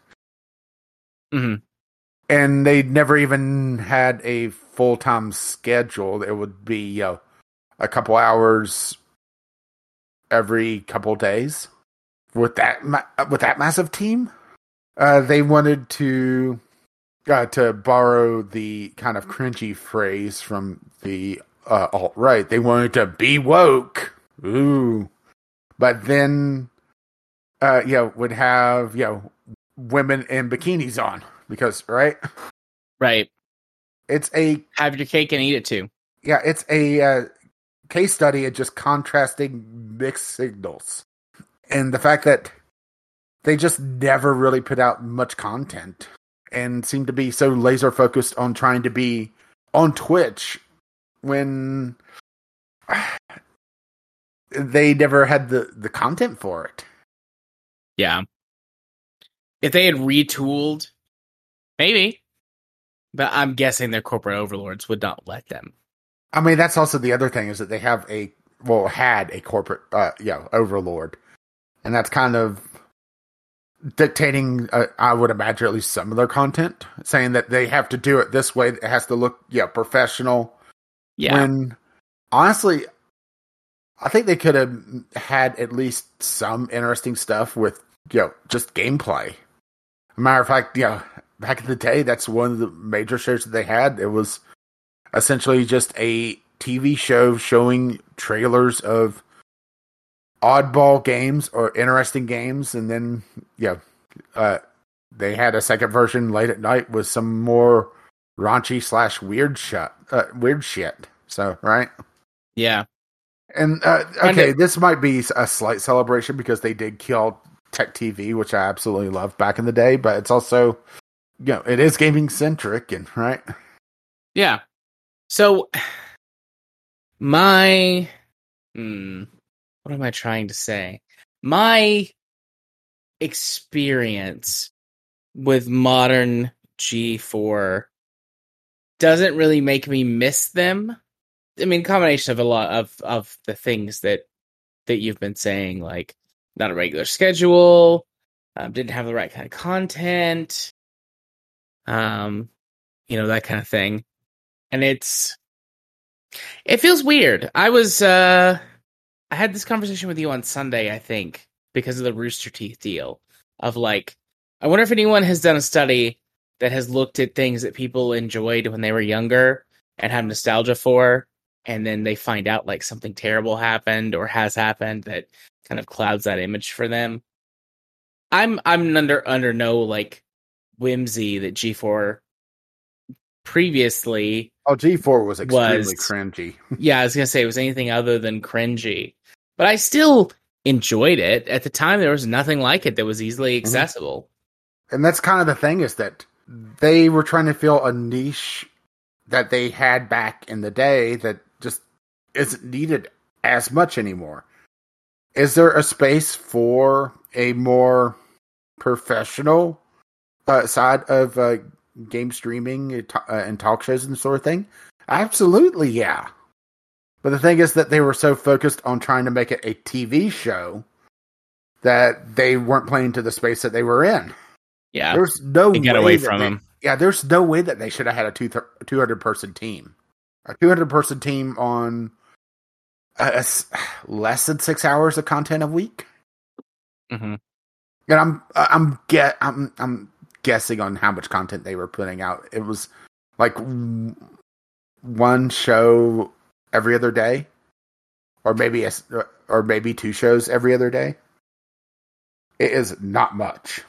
Mhm. And they never even had a full time schedule. It would be a couple hours every couple days. With that with that massive team, uh, they wanted to uh, to borrow the kind of cringy phrase from the uh, alt right. They wanted to be woke, Ooh. But then, uh, you know, would have, you know, women in bikinis on because, right? Right. It's a, Have your cake and eat it too. yeah, it's a uh, case study of just contrasting mixed signals. And the fact that they just never really put out much content and seem to be so laser focused on trying to be on Twitch when they never had the, the content for it. Yeah. If they had retooled, maybe. But I'm guessing their corporate overlords would not let them. I mean, that's also the other thing is that they have a well had a corporate uh, yeah overlord, and that's kind of dictating. Uh, I would imagine at least some of their content, saying that they have to do it this way. It has to look yeah professional. Yeah. When honestly, I think they could have had at least some interesting stuff with you know just gameplay. Matter of fact, you know, back in the day, that's one of the major shows that they had. It was essentially just a TV show showing trailers of oddball games or interesting games, and then yeah, uh, they had a second version late at night with some more raunchy slash weird shit, uh, weird shit. So right. yeah. And uh, okay, this might be a slight celebration because they did kill Tech TV, which I absolutely loved back in the day. But it's also, you know, it is gaming centric, and right. Yeah. So my hmm, what am I trying to say? My experience with modern G4 doesn't really make me miss them. I mean, combination of a lot of of the things that that you've been saying, like not a regular schedule, um, didn't have the right kind of content, um, you know that kind of thing. And it's it feels weird. I was uh I had this conversation with you on Sunday, I think, because of the Rooster Teeth deal of like I wonder if anyone has done a study that has looked at things that people enjoyed when they were younger and have nostalgia for and then they find out like something terrible happened or has happened that kind of clouds that image for them. I'm I'm under under no like whimsy that G4 previously Oh, G four was extremely Was- cringy. yeah, I was gonna say it was anything other than cringy, but I still enjoyed it. At the time, there was nothing like it that was easily mm-hmm. accessible. and that's kind of the thing is that they were trying to fill a niche that they had back in the day that just isn't needed as much anymore. Is there a space for a more professional uh, side of uh, game streaming uh, uh, and talk shows and sort of thing? Absolutely, yeah. But the thing is that they were so focused on trying to make it a TV show that they weren't playing to the space that they were in. Yeah, There's no they way away that from they- him. Yeah, there's no way that they should have had a two two hundred person team, a two hundred person team on uh, less than six hours of content a week. hmm And I'm I'm get I'm I'm guessing on how much content they were putting out. It was like w- one show every other day, or maybe a, or maybe two shows every other day. It is not much.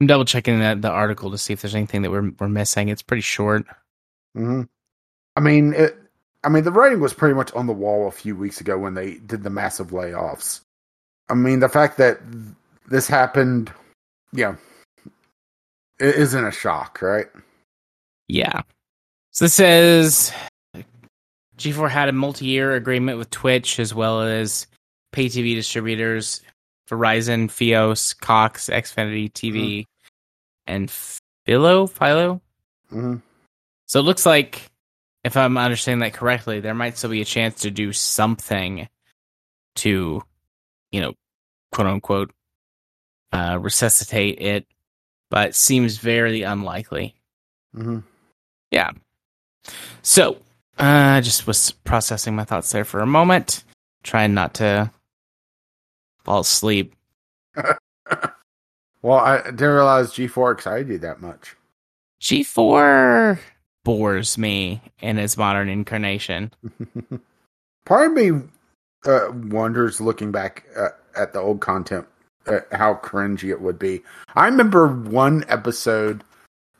I'm double checking that the article to see if there's anything that we're we're missing. It's pretty short. hmm I mean, it, I mean, the writing was pretty much on the wall a few weeks ago when they did the massive layoffs. I mean, the fact that this happened, yeah, it isn't a shock, right? Yeah. So this says G4 had a multi-year agreement with Twitch as well as pay TV distributors Verizon, Fios, Cox, Xfinity TV, and Philo. Philo. hmm So it looks like, if I'm understanding that correctly, there might still be a chance to do something to, you know, quote unquote, uh, resuscitate it, but seems very unlikely. hmm Yeah. So, uh, I just was processing my thoughts there for a moment, trying not to fall asleep. Well, I didn't realize G4 excited you that much. G4 bores me in its modern incarnation. Part of me uh, wonders looking back uh, at the old content, uh, how cringy it would be. I remember one episode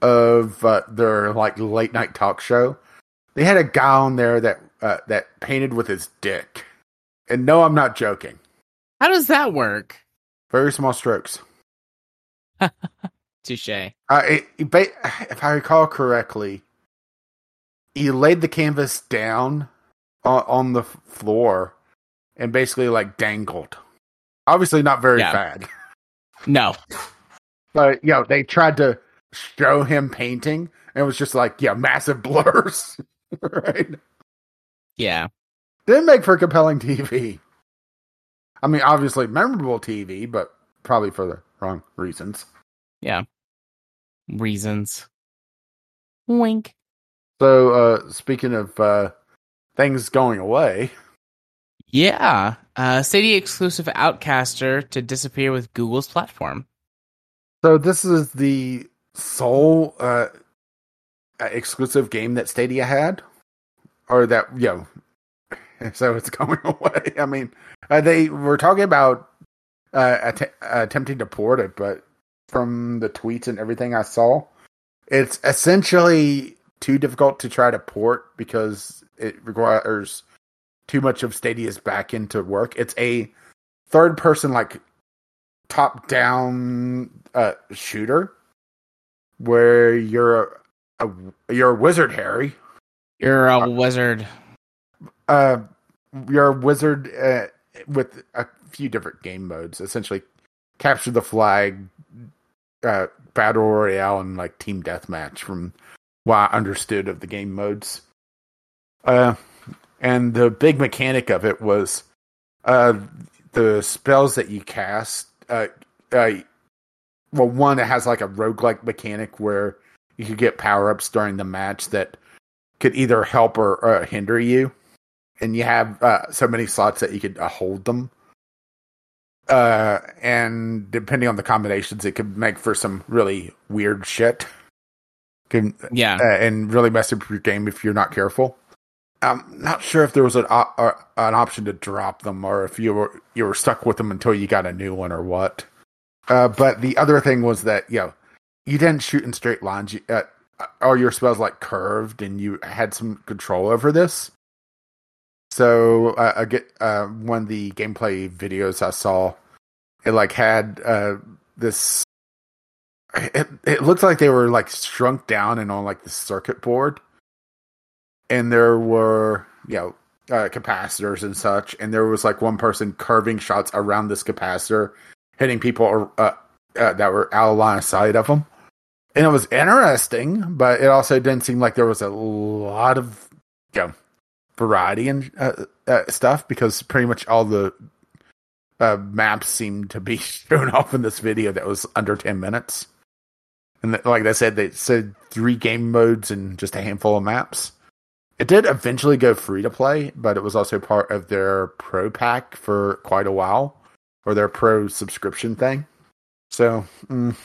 of uh, their like late night talk show. They had a guy on there that uh, that painted with his dick, and no, I'm not joking. How does that work? Very small strokes. Touche. Uh, it, it if I recall correctly, he laid the canvas down on, on the floor and basically like dangled. Obviously, not very Yeah. bad, No. but you know they tried to show him painting, and it was just like yeah, massive blurs. right? Yeah. Didn't make for compelling TV. I mean, obviously memorable TV, but probably for the wrong reasons. Yeah, reasons. Wink. So, uh, speaking of uh, things going away, Yeah. Uh, Stadia exclusive Outcasters to disappear with Google's platform. so this is the sole uh, uh, exclusive game that Stadia had, or that you know. So it's going away. I mean, uh, they were talking about uh, att- attempting to port it, but from the tweets and everything I saw, it's essentially too difficult to try to port because it requires too much of Stadia's back end to work. It's a third person like top down uh, shooter where you're a, a you're a wizard, Harry. You're a wizard. Uh, you're a wizard uh, with a few different game modes. Essentially, capture the flag, uh, battle royale, and like team deathmatch. From what I understood of the game modes, uh, and the big mechanic of it was uh, the spells that you cast. Uh, uh, well, one it has like a roguelike mechanic where you could get power ups during the match that could either help or uh, hinder you and you have uh, so many slots that you could uh, hold them. And depending on the combinations, it could make for some really weird shit. Can Yeah. uh, and really mess up your game if you're not careful. I'm not sure if there was an op- uh, an option to drop them or if you were you were stuck with them until you got a new one or what. Uh, but the other thing was that you know you didn't shoot in straight lines. You, uh, all your spells like curved, and you had some control over this. So uh, I get uh, one of the gameplay videos I saw, it like had uh, this. It it looked like they were like shrunk down and on like the circuit board, and there were you know uh, capacitors and such, and there was like one person curving shots around this capacitor, hitting people uh, uh, that were out of line of sight of them, and it was interesting, but it also didn't seem like there was a lot of you know variety and uh, uh, stuff because pretty much all the uh, maps seemed to be shown off in this video that was under 10 minutes. And th- like I said, they said three game modes and just a handful of maps. It did eventually go free to play, but it was also part of their pro pack for quite a while, or their pro subscription thing. So mm,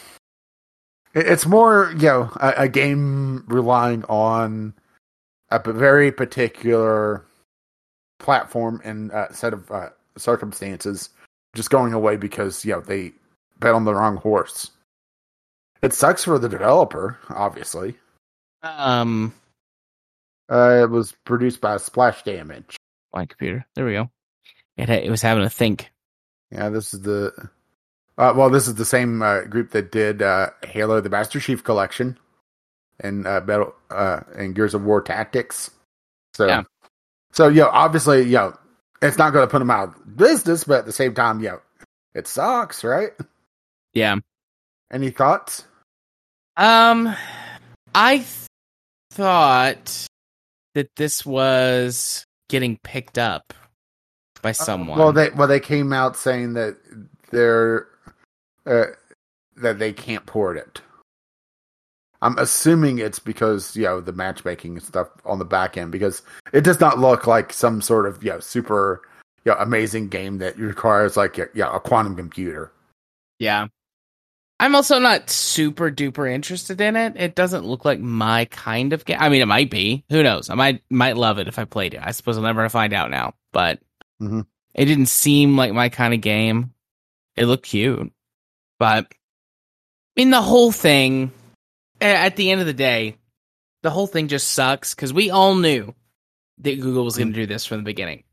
it- it's more, you know, a, a game relying on a very particular platform and uh, set of uh, circumstances just going away because you know they bet on the wrong horse. It sucks for the developer, obviously. Um, Uh, it was produced by Splash Damage. my computer. There we go. It it was having a think. Yeah, this is the uh, well, this is the same uh, group that did uh, Halo: The Master Chief Collection and uh, Battle uh, and Gears of War Tactics. So, Yeah. so yo, obviously, yo, it's not going to put them out of business, but at the same time, yo, it sucks, right? Yeah. Any thoughts? Um, I th- thought that this was getting picked up by someone. Well, they well they came out saying that they're uh, that they can't port it. I'm assuming it's because you know the matchmaking and stuff on the back end because it does not look like some sort of you know super you know, amazing game that requires like yeah a quantum computer. yeah. I'm also not super duper interested in it. It doesn't look like my kind of game. I mean, it might be. Who knows? I might might love it if I played it. I suppose I'll never find out now. But Mhm. It didn't seem like my kind of game. It looked cute, but I mean, the whole thing. At the end of the day, the whole thing just sucks because we all knew that Google was going to do this from the beginning,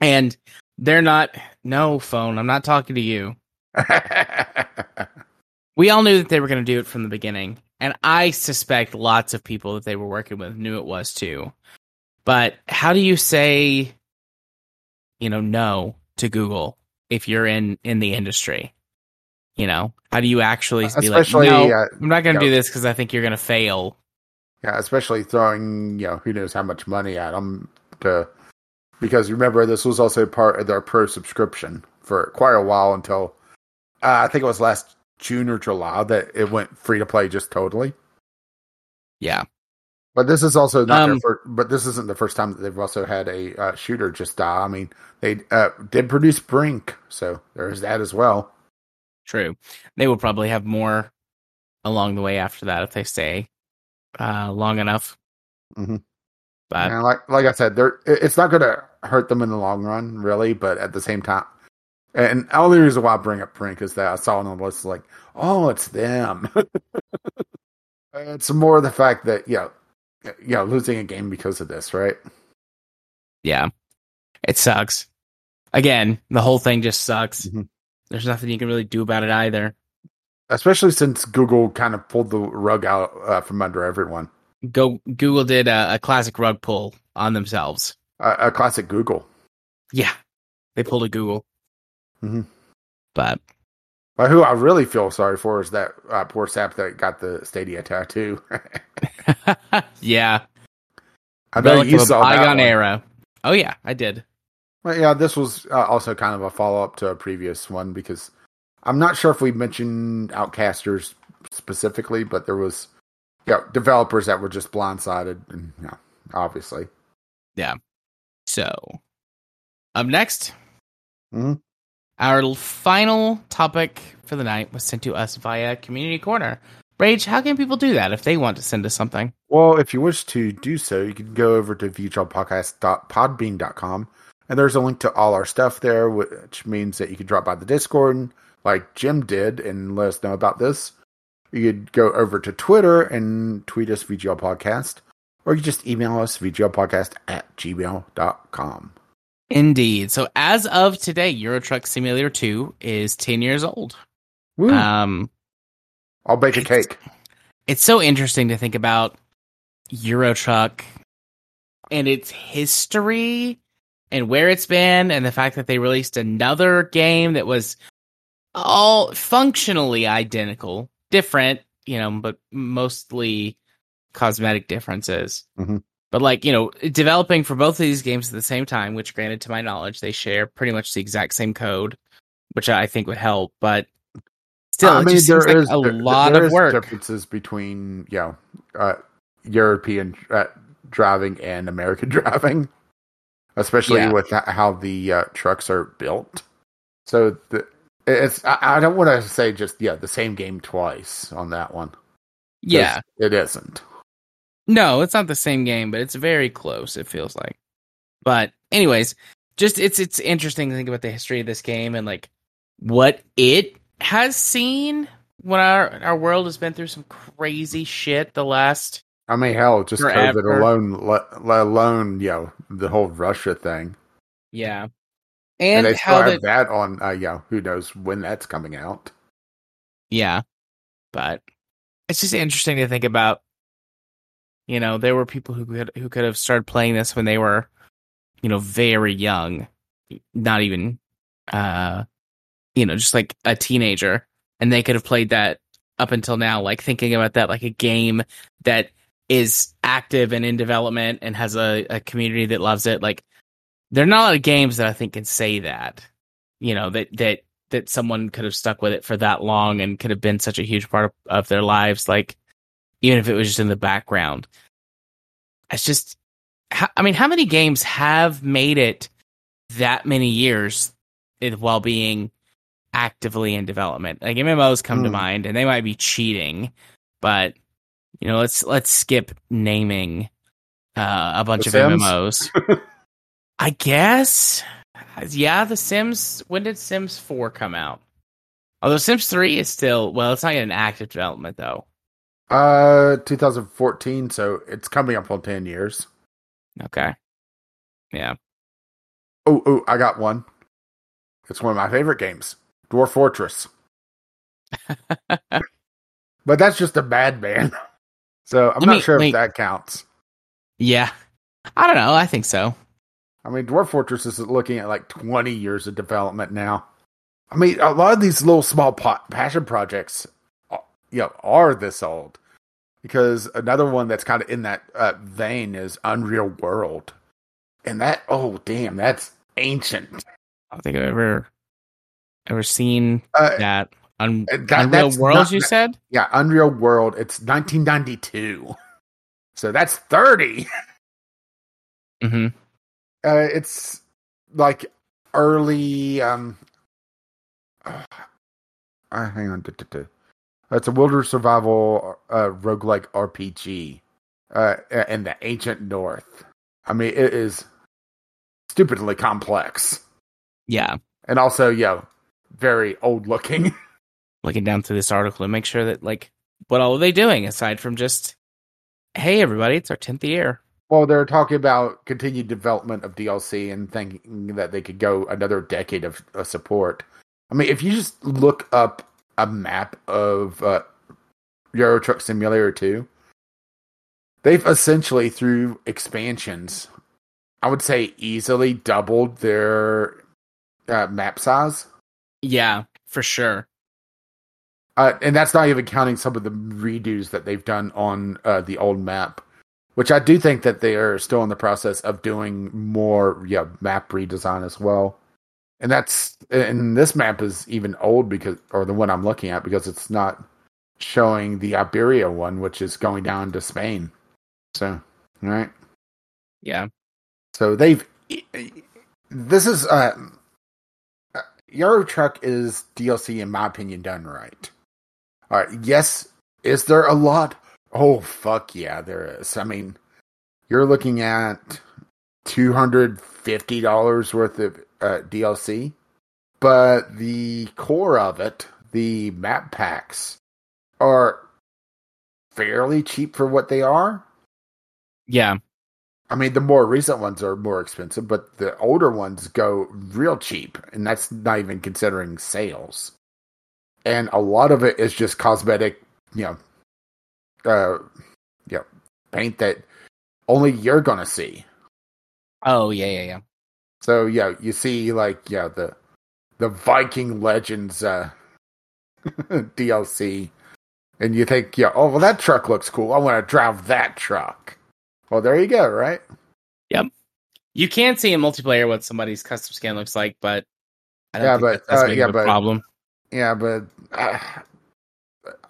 and they're not. No phone. I'm not talking to you. we all knew that they were going to do it from the beginning, and I suspect lots of people that they were working with knew it was too. But how do you say, you know, no to Google if you're in in the industry? You know, how do you actually be like, no, uh, I'm not going to do this because I think you're going to fail. Yeah, especially throwing, you know, who knows how much money at them to because remember this was also part of their pro subscription for quite a while until uh, I think it was last June or July that it went free to play just totally. Yeah, But this is also not their Um, first, but this isn't the first time that they've also had a uh, shooter just die. I mean, they uh, did produce Brink, so there's that as well. true. They will probably have more along the way after that if they stay uh, long enough. Mhm. But and like like I said, they're it's not going to hurt them in the long run, really. But at the same time, and the only reason why I bring up Brink is that I saw on the list like, oh, it's them. it's more the fact that you know, you know, losing a game because of this, right? yeah, it sucks. Again, the whole thing just sucks. Mhm. There's nothing you can really do about it either. Especially since Google kind of pulled the rug out uh, from under everyone. Go Google did a, a classic rug pull on themselves. Uh, a classic Google. Yeah, they pulled a Google. Mhm. But But who I really feel sorry for is that uh, poor sap that got the Stadia tattoo. yeah, I bet you saw that one. era. Oh yeah, I did. Well, yeah, this was uh, also kind of a follow up to a previous one because I'm not sure if we mentioned Outcasters specifically, but there was yeah developers that were just blindsided, and yeah, obviously. Yeah. So, up next, Mhm. Our final topic for the night was sent to us via Community Corner. Rage, how can people do that if they want to send us something? Well, if you wish to do so, you can go over to vglpodcast.podbean.com, and there's a link to all our stuff there, which means that you can drop by the Discord, like Jim did, and let us know about this. You could go over to Twitter and tweet us VGL Podcast, or you just email us VGLPodcast at gmail.com. Indeed. So, as of today, Euro Truck Simulator 2 is 10 years old. Woo. Um, I'll bake a cake. it's so interesting to think about Euro Truck and its history and where it's been and the fact that they released another game that was all functionally identical, different, you know, but mostly cosmetic differences. Mhm. But like, you know, developing for both of these games at the same time, which granted to my knowledge, they share pretty much the exact same code, which I think would help, but still, it just seems like a there- lot there of is work. differences between you know uh, European uh, driving and American driving, especially Yeah. with how the uh, trucks are built. So the, it's I, I don't want to say just yeah the same game twice on that one. Yeah. it isn't. No, it's not the same game, but it's very close, it feels like. But anyways, just it's it's interesting to think about the history of this game and like what it has seen when our our world has been through some crazy shit the last I mean, hell, just Forever. COVID alone, let, let alone you know the whole Russia thing, yeah. and, And, they still have the that on. Uh, yeah, who knows when that's coming out? Yeah. But it's just interesting to think about. You know, there were people who could who could have started playing this when they were, you know, very young, not even uh you know, just like a teenager. And they could have played that up until now like thinking about that like a game that is active and in development and has a, a community that loves it. Like there are not a lot of games that I think can say that you know that that that someone could have stuck with it for that long and could have been such a huge part of, of their lives. Like even if it was just in the background it's just i mean how many games have made it that many years while being actively in development like mmos come to Hmm. mind and they might be cheating but you know let's let's skip naming uh, a bunch The of Sims? mmos i guess Yeah, The Sims. When did Sims 4 come out? Although Sims 3 is still, well, it's not in active development, though. Uh, 2014, so it's coming up on 10 years. Okay. Yeah. Oh, oh, I got one. It's one of my favorite games, Dwarf Fortress. but that's just a bad man. So I'm Let not me- sure if that counts. Yeah. I don't know. I think so. I mean, Dwarf Fortress is looking at like 20 years of development now. I mean, a lot of these little small pot, passion projects, uh, you know, are this old. Because another one that's kind of in that uh, vein is Unreal World, and that oh damn, that's ancient. I don't think I've ever ever seen Uh, that. Un- Uh, that- Unreal Worlds, not- you said? yeah, Unreal World. It's 1992, so that's 30. hmm Uh, it's like early. Um, uh, hang on. It's a wilderness survival uh, roguelike RPG uh, in the ancient north. I mean, it is stupidly complex Yeah. and also, yeah, very old looking. Looking down through this article to make sure that, like, what all are they doing aside from just, hey, everybody, it's our 10th year. well, they're talking about continued development of DLC and thinking that they could go another decade of uh, support. I mean, if you just look up a map of uh, Euro Truck Simulator 2, they've essentially, through expansions, I would say easily doubled their uh, map size. Yeah, for sure. Uh, and that's not even counting some of the redos that they've done on uh, the old map, which I do think that they are still in the process of doing more, yeah, map redesign as well. And that's and this map is even old because, or the one I'm looking at, because it's not showing the Iberia one, which is going down to Spain. So, all right. Yeah. So they've. This is uh, Euro Truck is DLC in my opinion done right. All right. Yes. Is there a lot? Oh fuck yeah, there is. I mean, you're looking at two hundred fifty dollars worth of uh, DLC, but the core of it, the map packs, are fairly cheap for what they are. Yeah. I mean, the more recent ones are more expensive, but the older ones go real cheap, and that's not even considering sales. And a lot of it is just cosmetic, you know, uh, you know, paint that only you're gonna see. Oh, yeah, yeah, yeah. So yeah, you see like yeah the the Viking Legends uh, DLC, and you think yeah, oh well that truck looks cool. I want to drive that truck. Well, there you go, right? Yep. You can't see in multiplayer what somebody's custom skin looks like, but I don't Yeah, think but, that- that's uh, yeah, a but- problem. Yeah, but uh,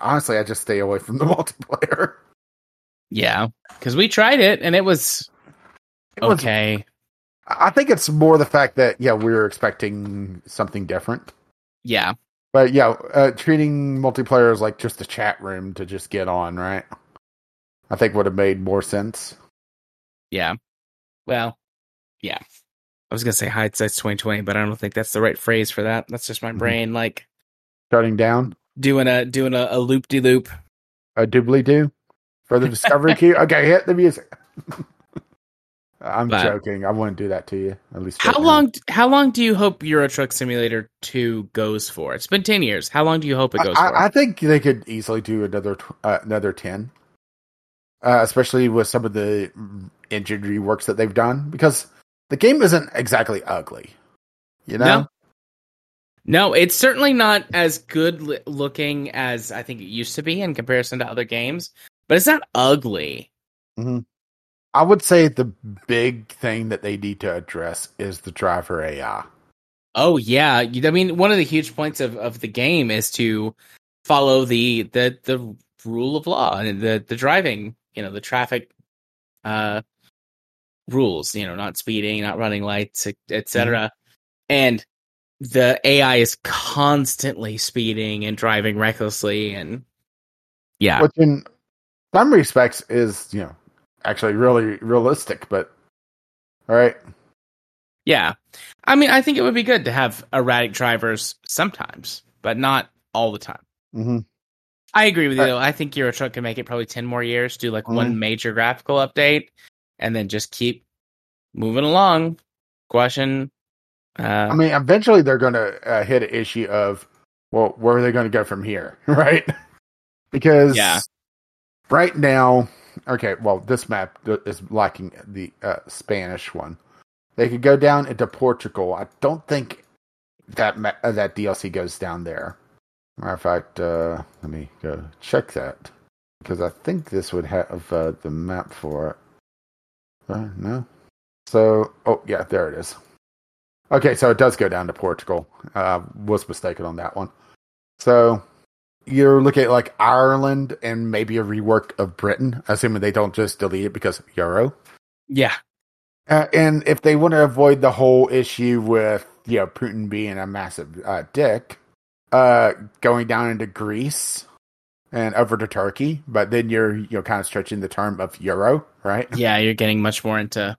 honestly, I just stay away from the multiplayer. Yeah, because we tried it and it was Was- okay. I think it's more the fact that yeah, we were expecting something different. Yeah, But yeah, uh, treating multiplayer as like just a chat room to just get on, right? I think would have made more sense. yeah. Well, yeah. I was gonna say hindsight's twenty twenty, but I don't think that's the right phrase for that. That's just my Mhm. brain like Shutting down doing a doing a, a loop de loop. a doobly doo for the discovery queue. Okay, hit the music. I'm But- joking. I wouldn't do that to you. At least How right long? How long do you hope Euro Truck Simulator Two goes for? It's been ten years. How long do you hope it goes for? I, I think they could easily do another uh, another ten, uh, especially with some of the engine reworks that they've done. Because the game isn't exactly ugly, you know. No. No, it's certainly not as good li- looking as I think it used to be in comparison to other games, but it's not ugly. I would say the big thing that they need to address is the driver AI. Oh yeah, I mean one of the huge points of, of the game is to follow the the the rule of law and the the driving, you know, the traffic uh rules, you know, not speeding, not running lights, etc. And the AI is constantly speeding and driving recklessly and yeah. which in some respects is you know actually really realistic. But all right, Yeah. I mean, I think it would be good to have erratic drivers sometimes, but not all the time. Mm-hmm. I agree with you Uh, though. I think Euro Truck can make it probably ten more years, do like Mhm. one major graphical update, and then just keep moving along. Question. Uh, I mean, eventually they're going to uh, hit an issue of, well, where are they going to go from here, right? because Yeah. right now, okay, well, this map is lacking the uh, Spanish one. They could go down into Portugal. I don't think that ma- uh, that DLC goes down there. Matter of fact, uh, let me go check that because I think this would have uh, the map for it. Uh, no. So, oh yeah, there it is. Okay, so it does go down to Portugal. Uh, was mistaken on that one. So you're looking at like Ireland and maybe a rework of Britain, assuming they don't just delete it because Euro. yeah, Uh, and if they want to avoid the whole issue with you know Putin being a massive uh, dick, uh, going down into Greece and over to Turkey, but then you're you're kind of stretching the term of Euro, right? yeah, you're getting much more into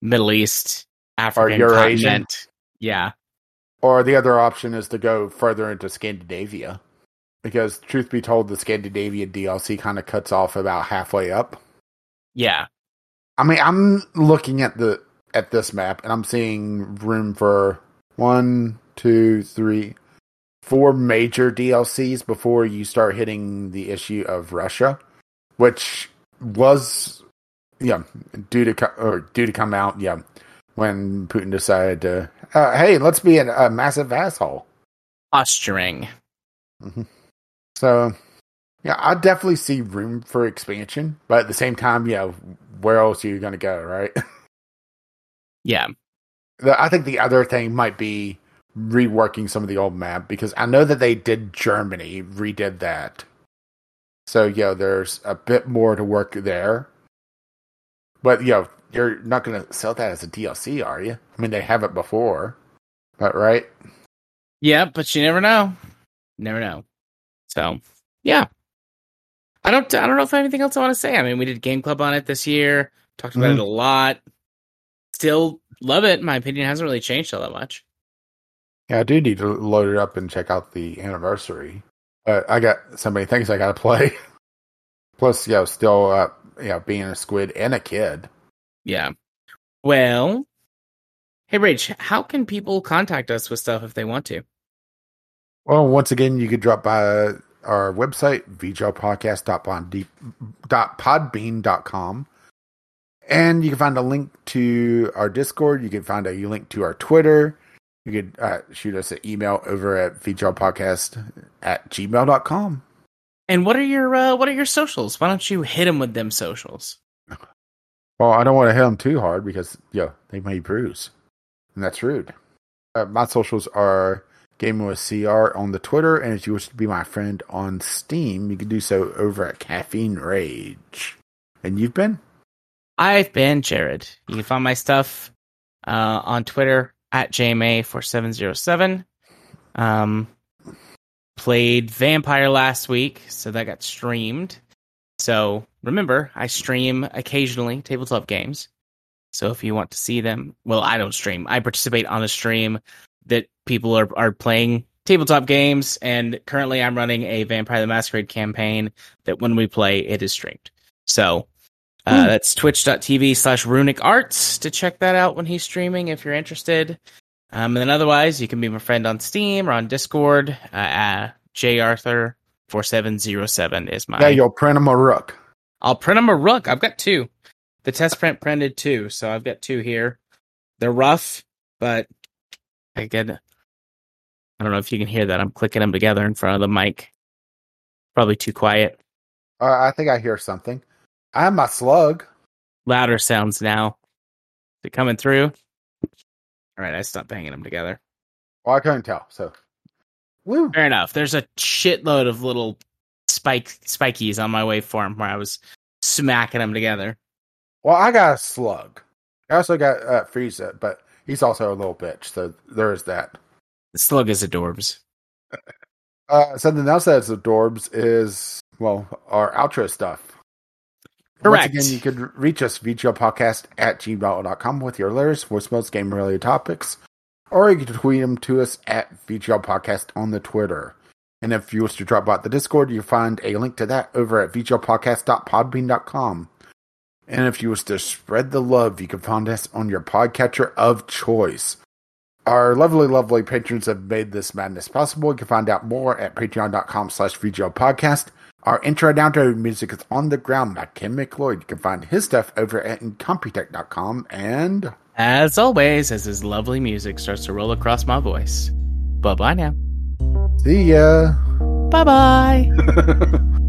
Middle East, African Eurasian. continent. Yeah, Or the other option is to go further into Scandinavia, because truth be told, the Scandinavian DLC kind of cuts off about halfway up. yeah, I mean, I'm looking at the at this map and I'm seeing room for one, two, three, four major DLCs before you start hitting the issue of Russia, which was yeah due to co- or due to come out yeah when Putin decided to uh, hey let's be a, a massive asshole. posturing. So, yeah, I definitely see room for expansion, but at the same time, yeah, where else are you going to go, right? Yeah, I think the other thing might be reworking some of the old map because I know that they did Germany, redid that. So, yeah, there's a bit more to work there. But, you know, you're not going to sell that as a DLC, are you? I mean, they have it before, but right? yeah, but you never know. Never know. So, yeah. I don't. I don't know if I have anything else I want to say. I mean, we did game club on it this year. Talked about Mhm. it a lot. Still love it. My opinion hasn't really changed all that much. Yeah, I do need to load it up and check out the anniversary. But I got so many things I got to play. Plus, you know, still, uh, you know, being a squid and a kid. Yeah. Well, hey, Rach, how can people contact us with stuff if they want to? Well, once again, you could drop by our website, vglpodcast.podbean.com. And you can find a link to our Discord. You can find a link to our Twitter. You could uh, shoot us an email over at vjpodcast at gmail.com. And what are your uh, what are your socials? Why don't you hit them with them socials? Well, I don't want to hit them too hard because, yeah, they may bruise. And that's rude. Uh, my socials are Gaming with CR on the Twitter. And if you wish to be my friend on Steam, you can do so over at Caffeine Rage. And you've been? I've been Jared. You can find my stuff uh, on Twitter at JMA4707. Um, played Vampire last week, so that got streamed. So remember, I stream occasionally tabletop games. So if you want to see them, well, I don't stream. I participate on a stream that people are, are playing tabletop games, and currently I'm running a Vampire the Masquerade campaign that when we play, it is streamed. So uh, that's twitch.tv slash runic arts to check that out when he's streaming if you're interested. Um, and then otherwise, you can be my friend on Steam or on Discord. Uh, uh, jarthur4707 is my. Yeah, you'll print them a rook. I'll print them a rook. I've got two. The test print printed two, so I've got two here. They're rough, but I get. I don't know if you can hear that. I'm clicking them together in front of the mic. Probably too quiet. Uh, I think I hear something. I have my slug. Louder sounds now. Is it coming through? All right, I stopped banging them together. Well, I couldn't tell. So, woo. Fair enough. There's a shitload of little spike spikies on my waveform where I was smacking them together. Well, I got a slug. I also got uh, Frieza, but he's also a little bitch. So there is that. The slug is adorbs. Uh, something else that's adorbs is well our outro stuff. Correct. Once again, you could reach us, VGL Podcast at gmail.com with your letters, voicemails, game related topics, or you can tweet them to us at VGL Podcast on the Twitter. And if you wish to drop by the Discord, you find a link to that over at vglpodcast.podbean.com. And if you wish to spread the love, you can find us on your podcatcher of choice. Our lovely, lovely patrons have made this madness possible. You can find out more at patreon.com slash vglpodcast. Our intro and outro music is On the Ground by Kevin MacLeod. You can find his stuff over at incompetech.com. And As always, as his lovely music starts to roll across my voice. Bye bye now. see ya. Bye bye.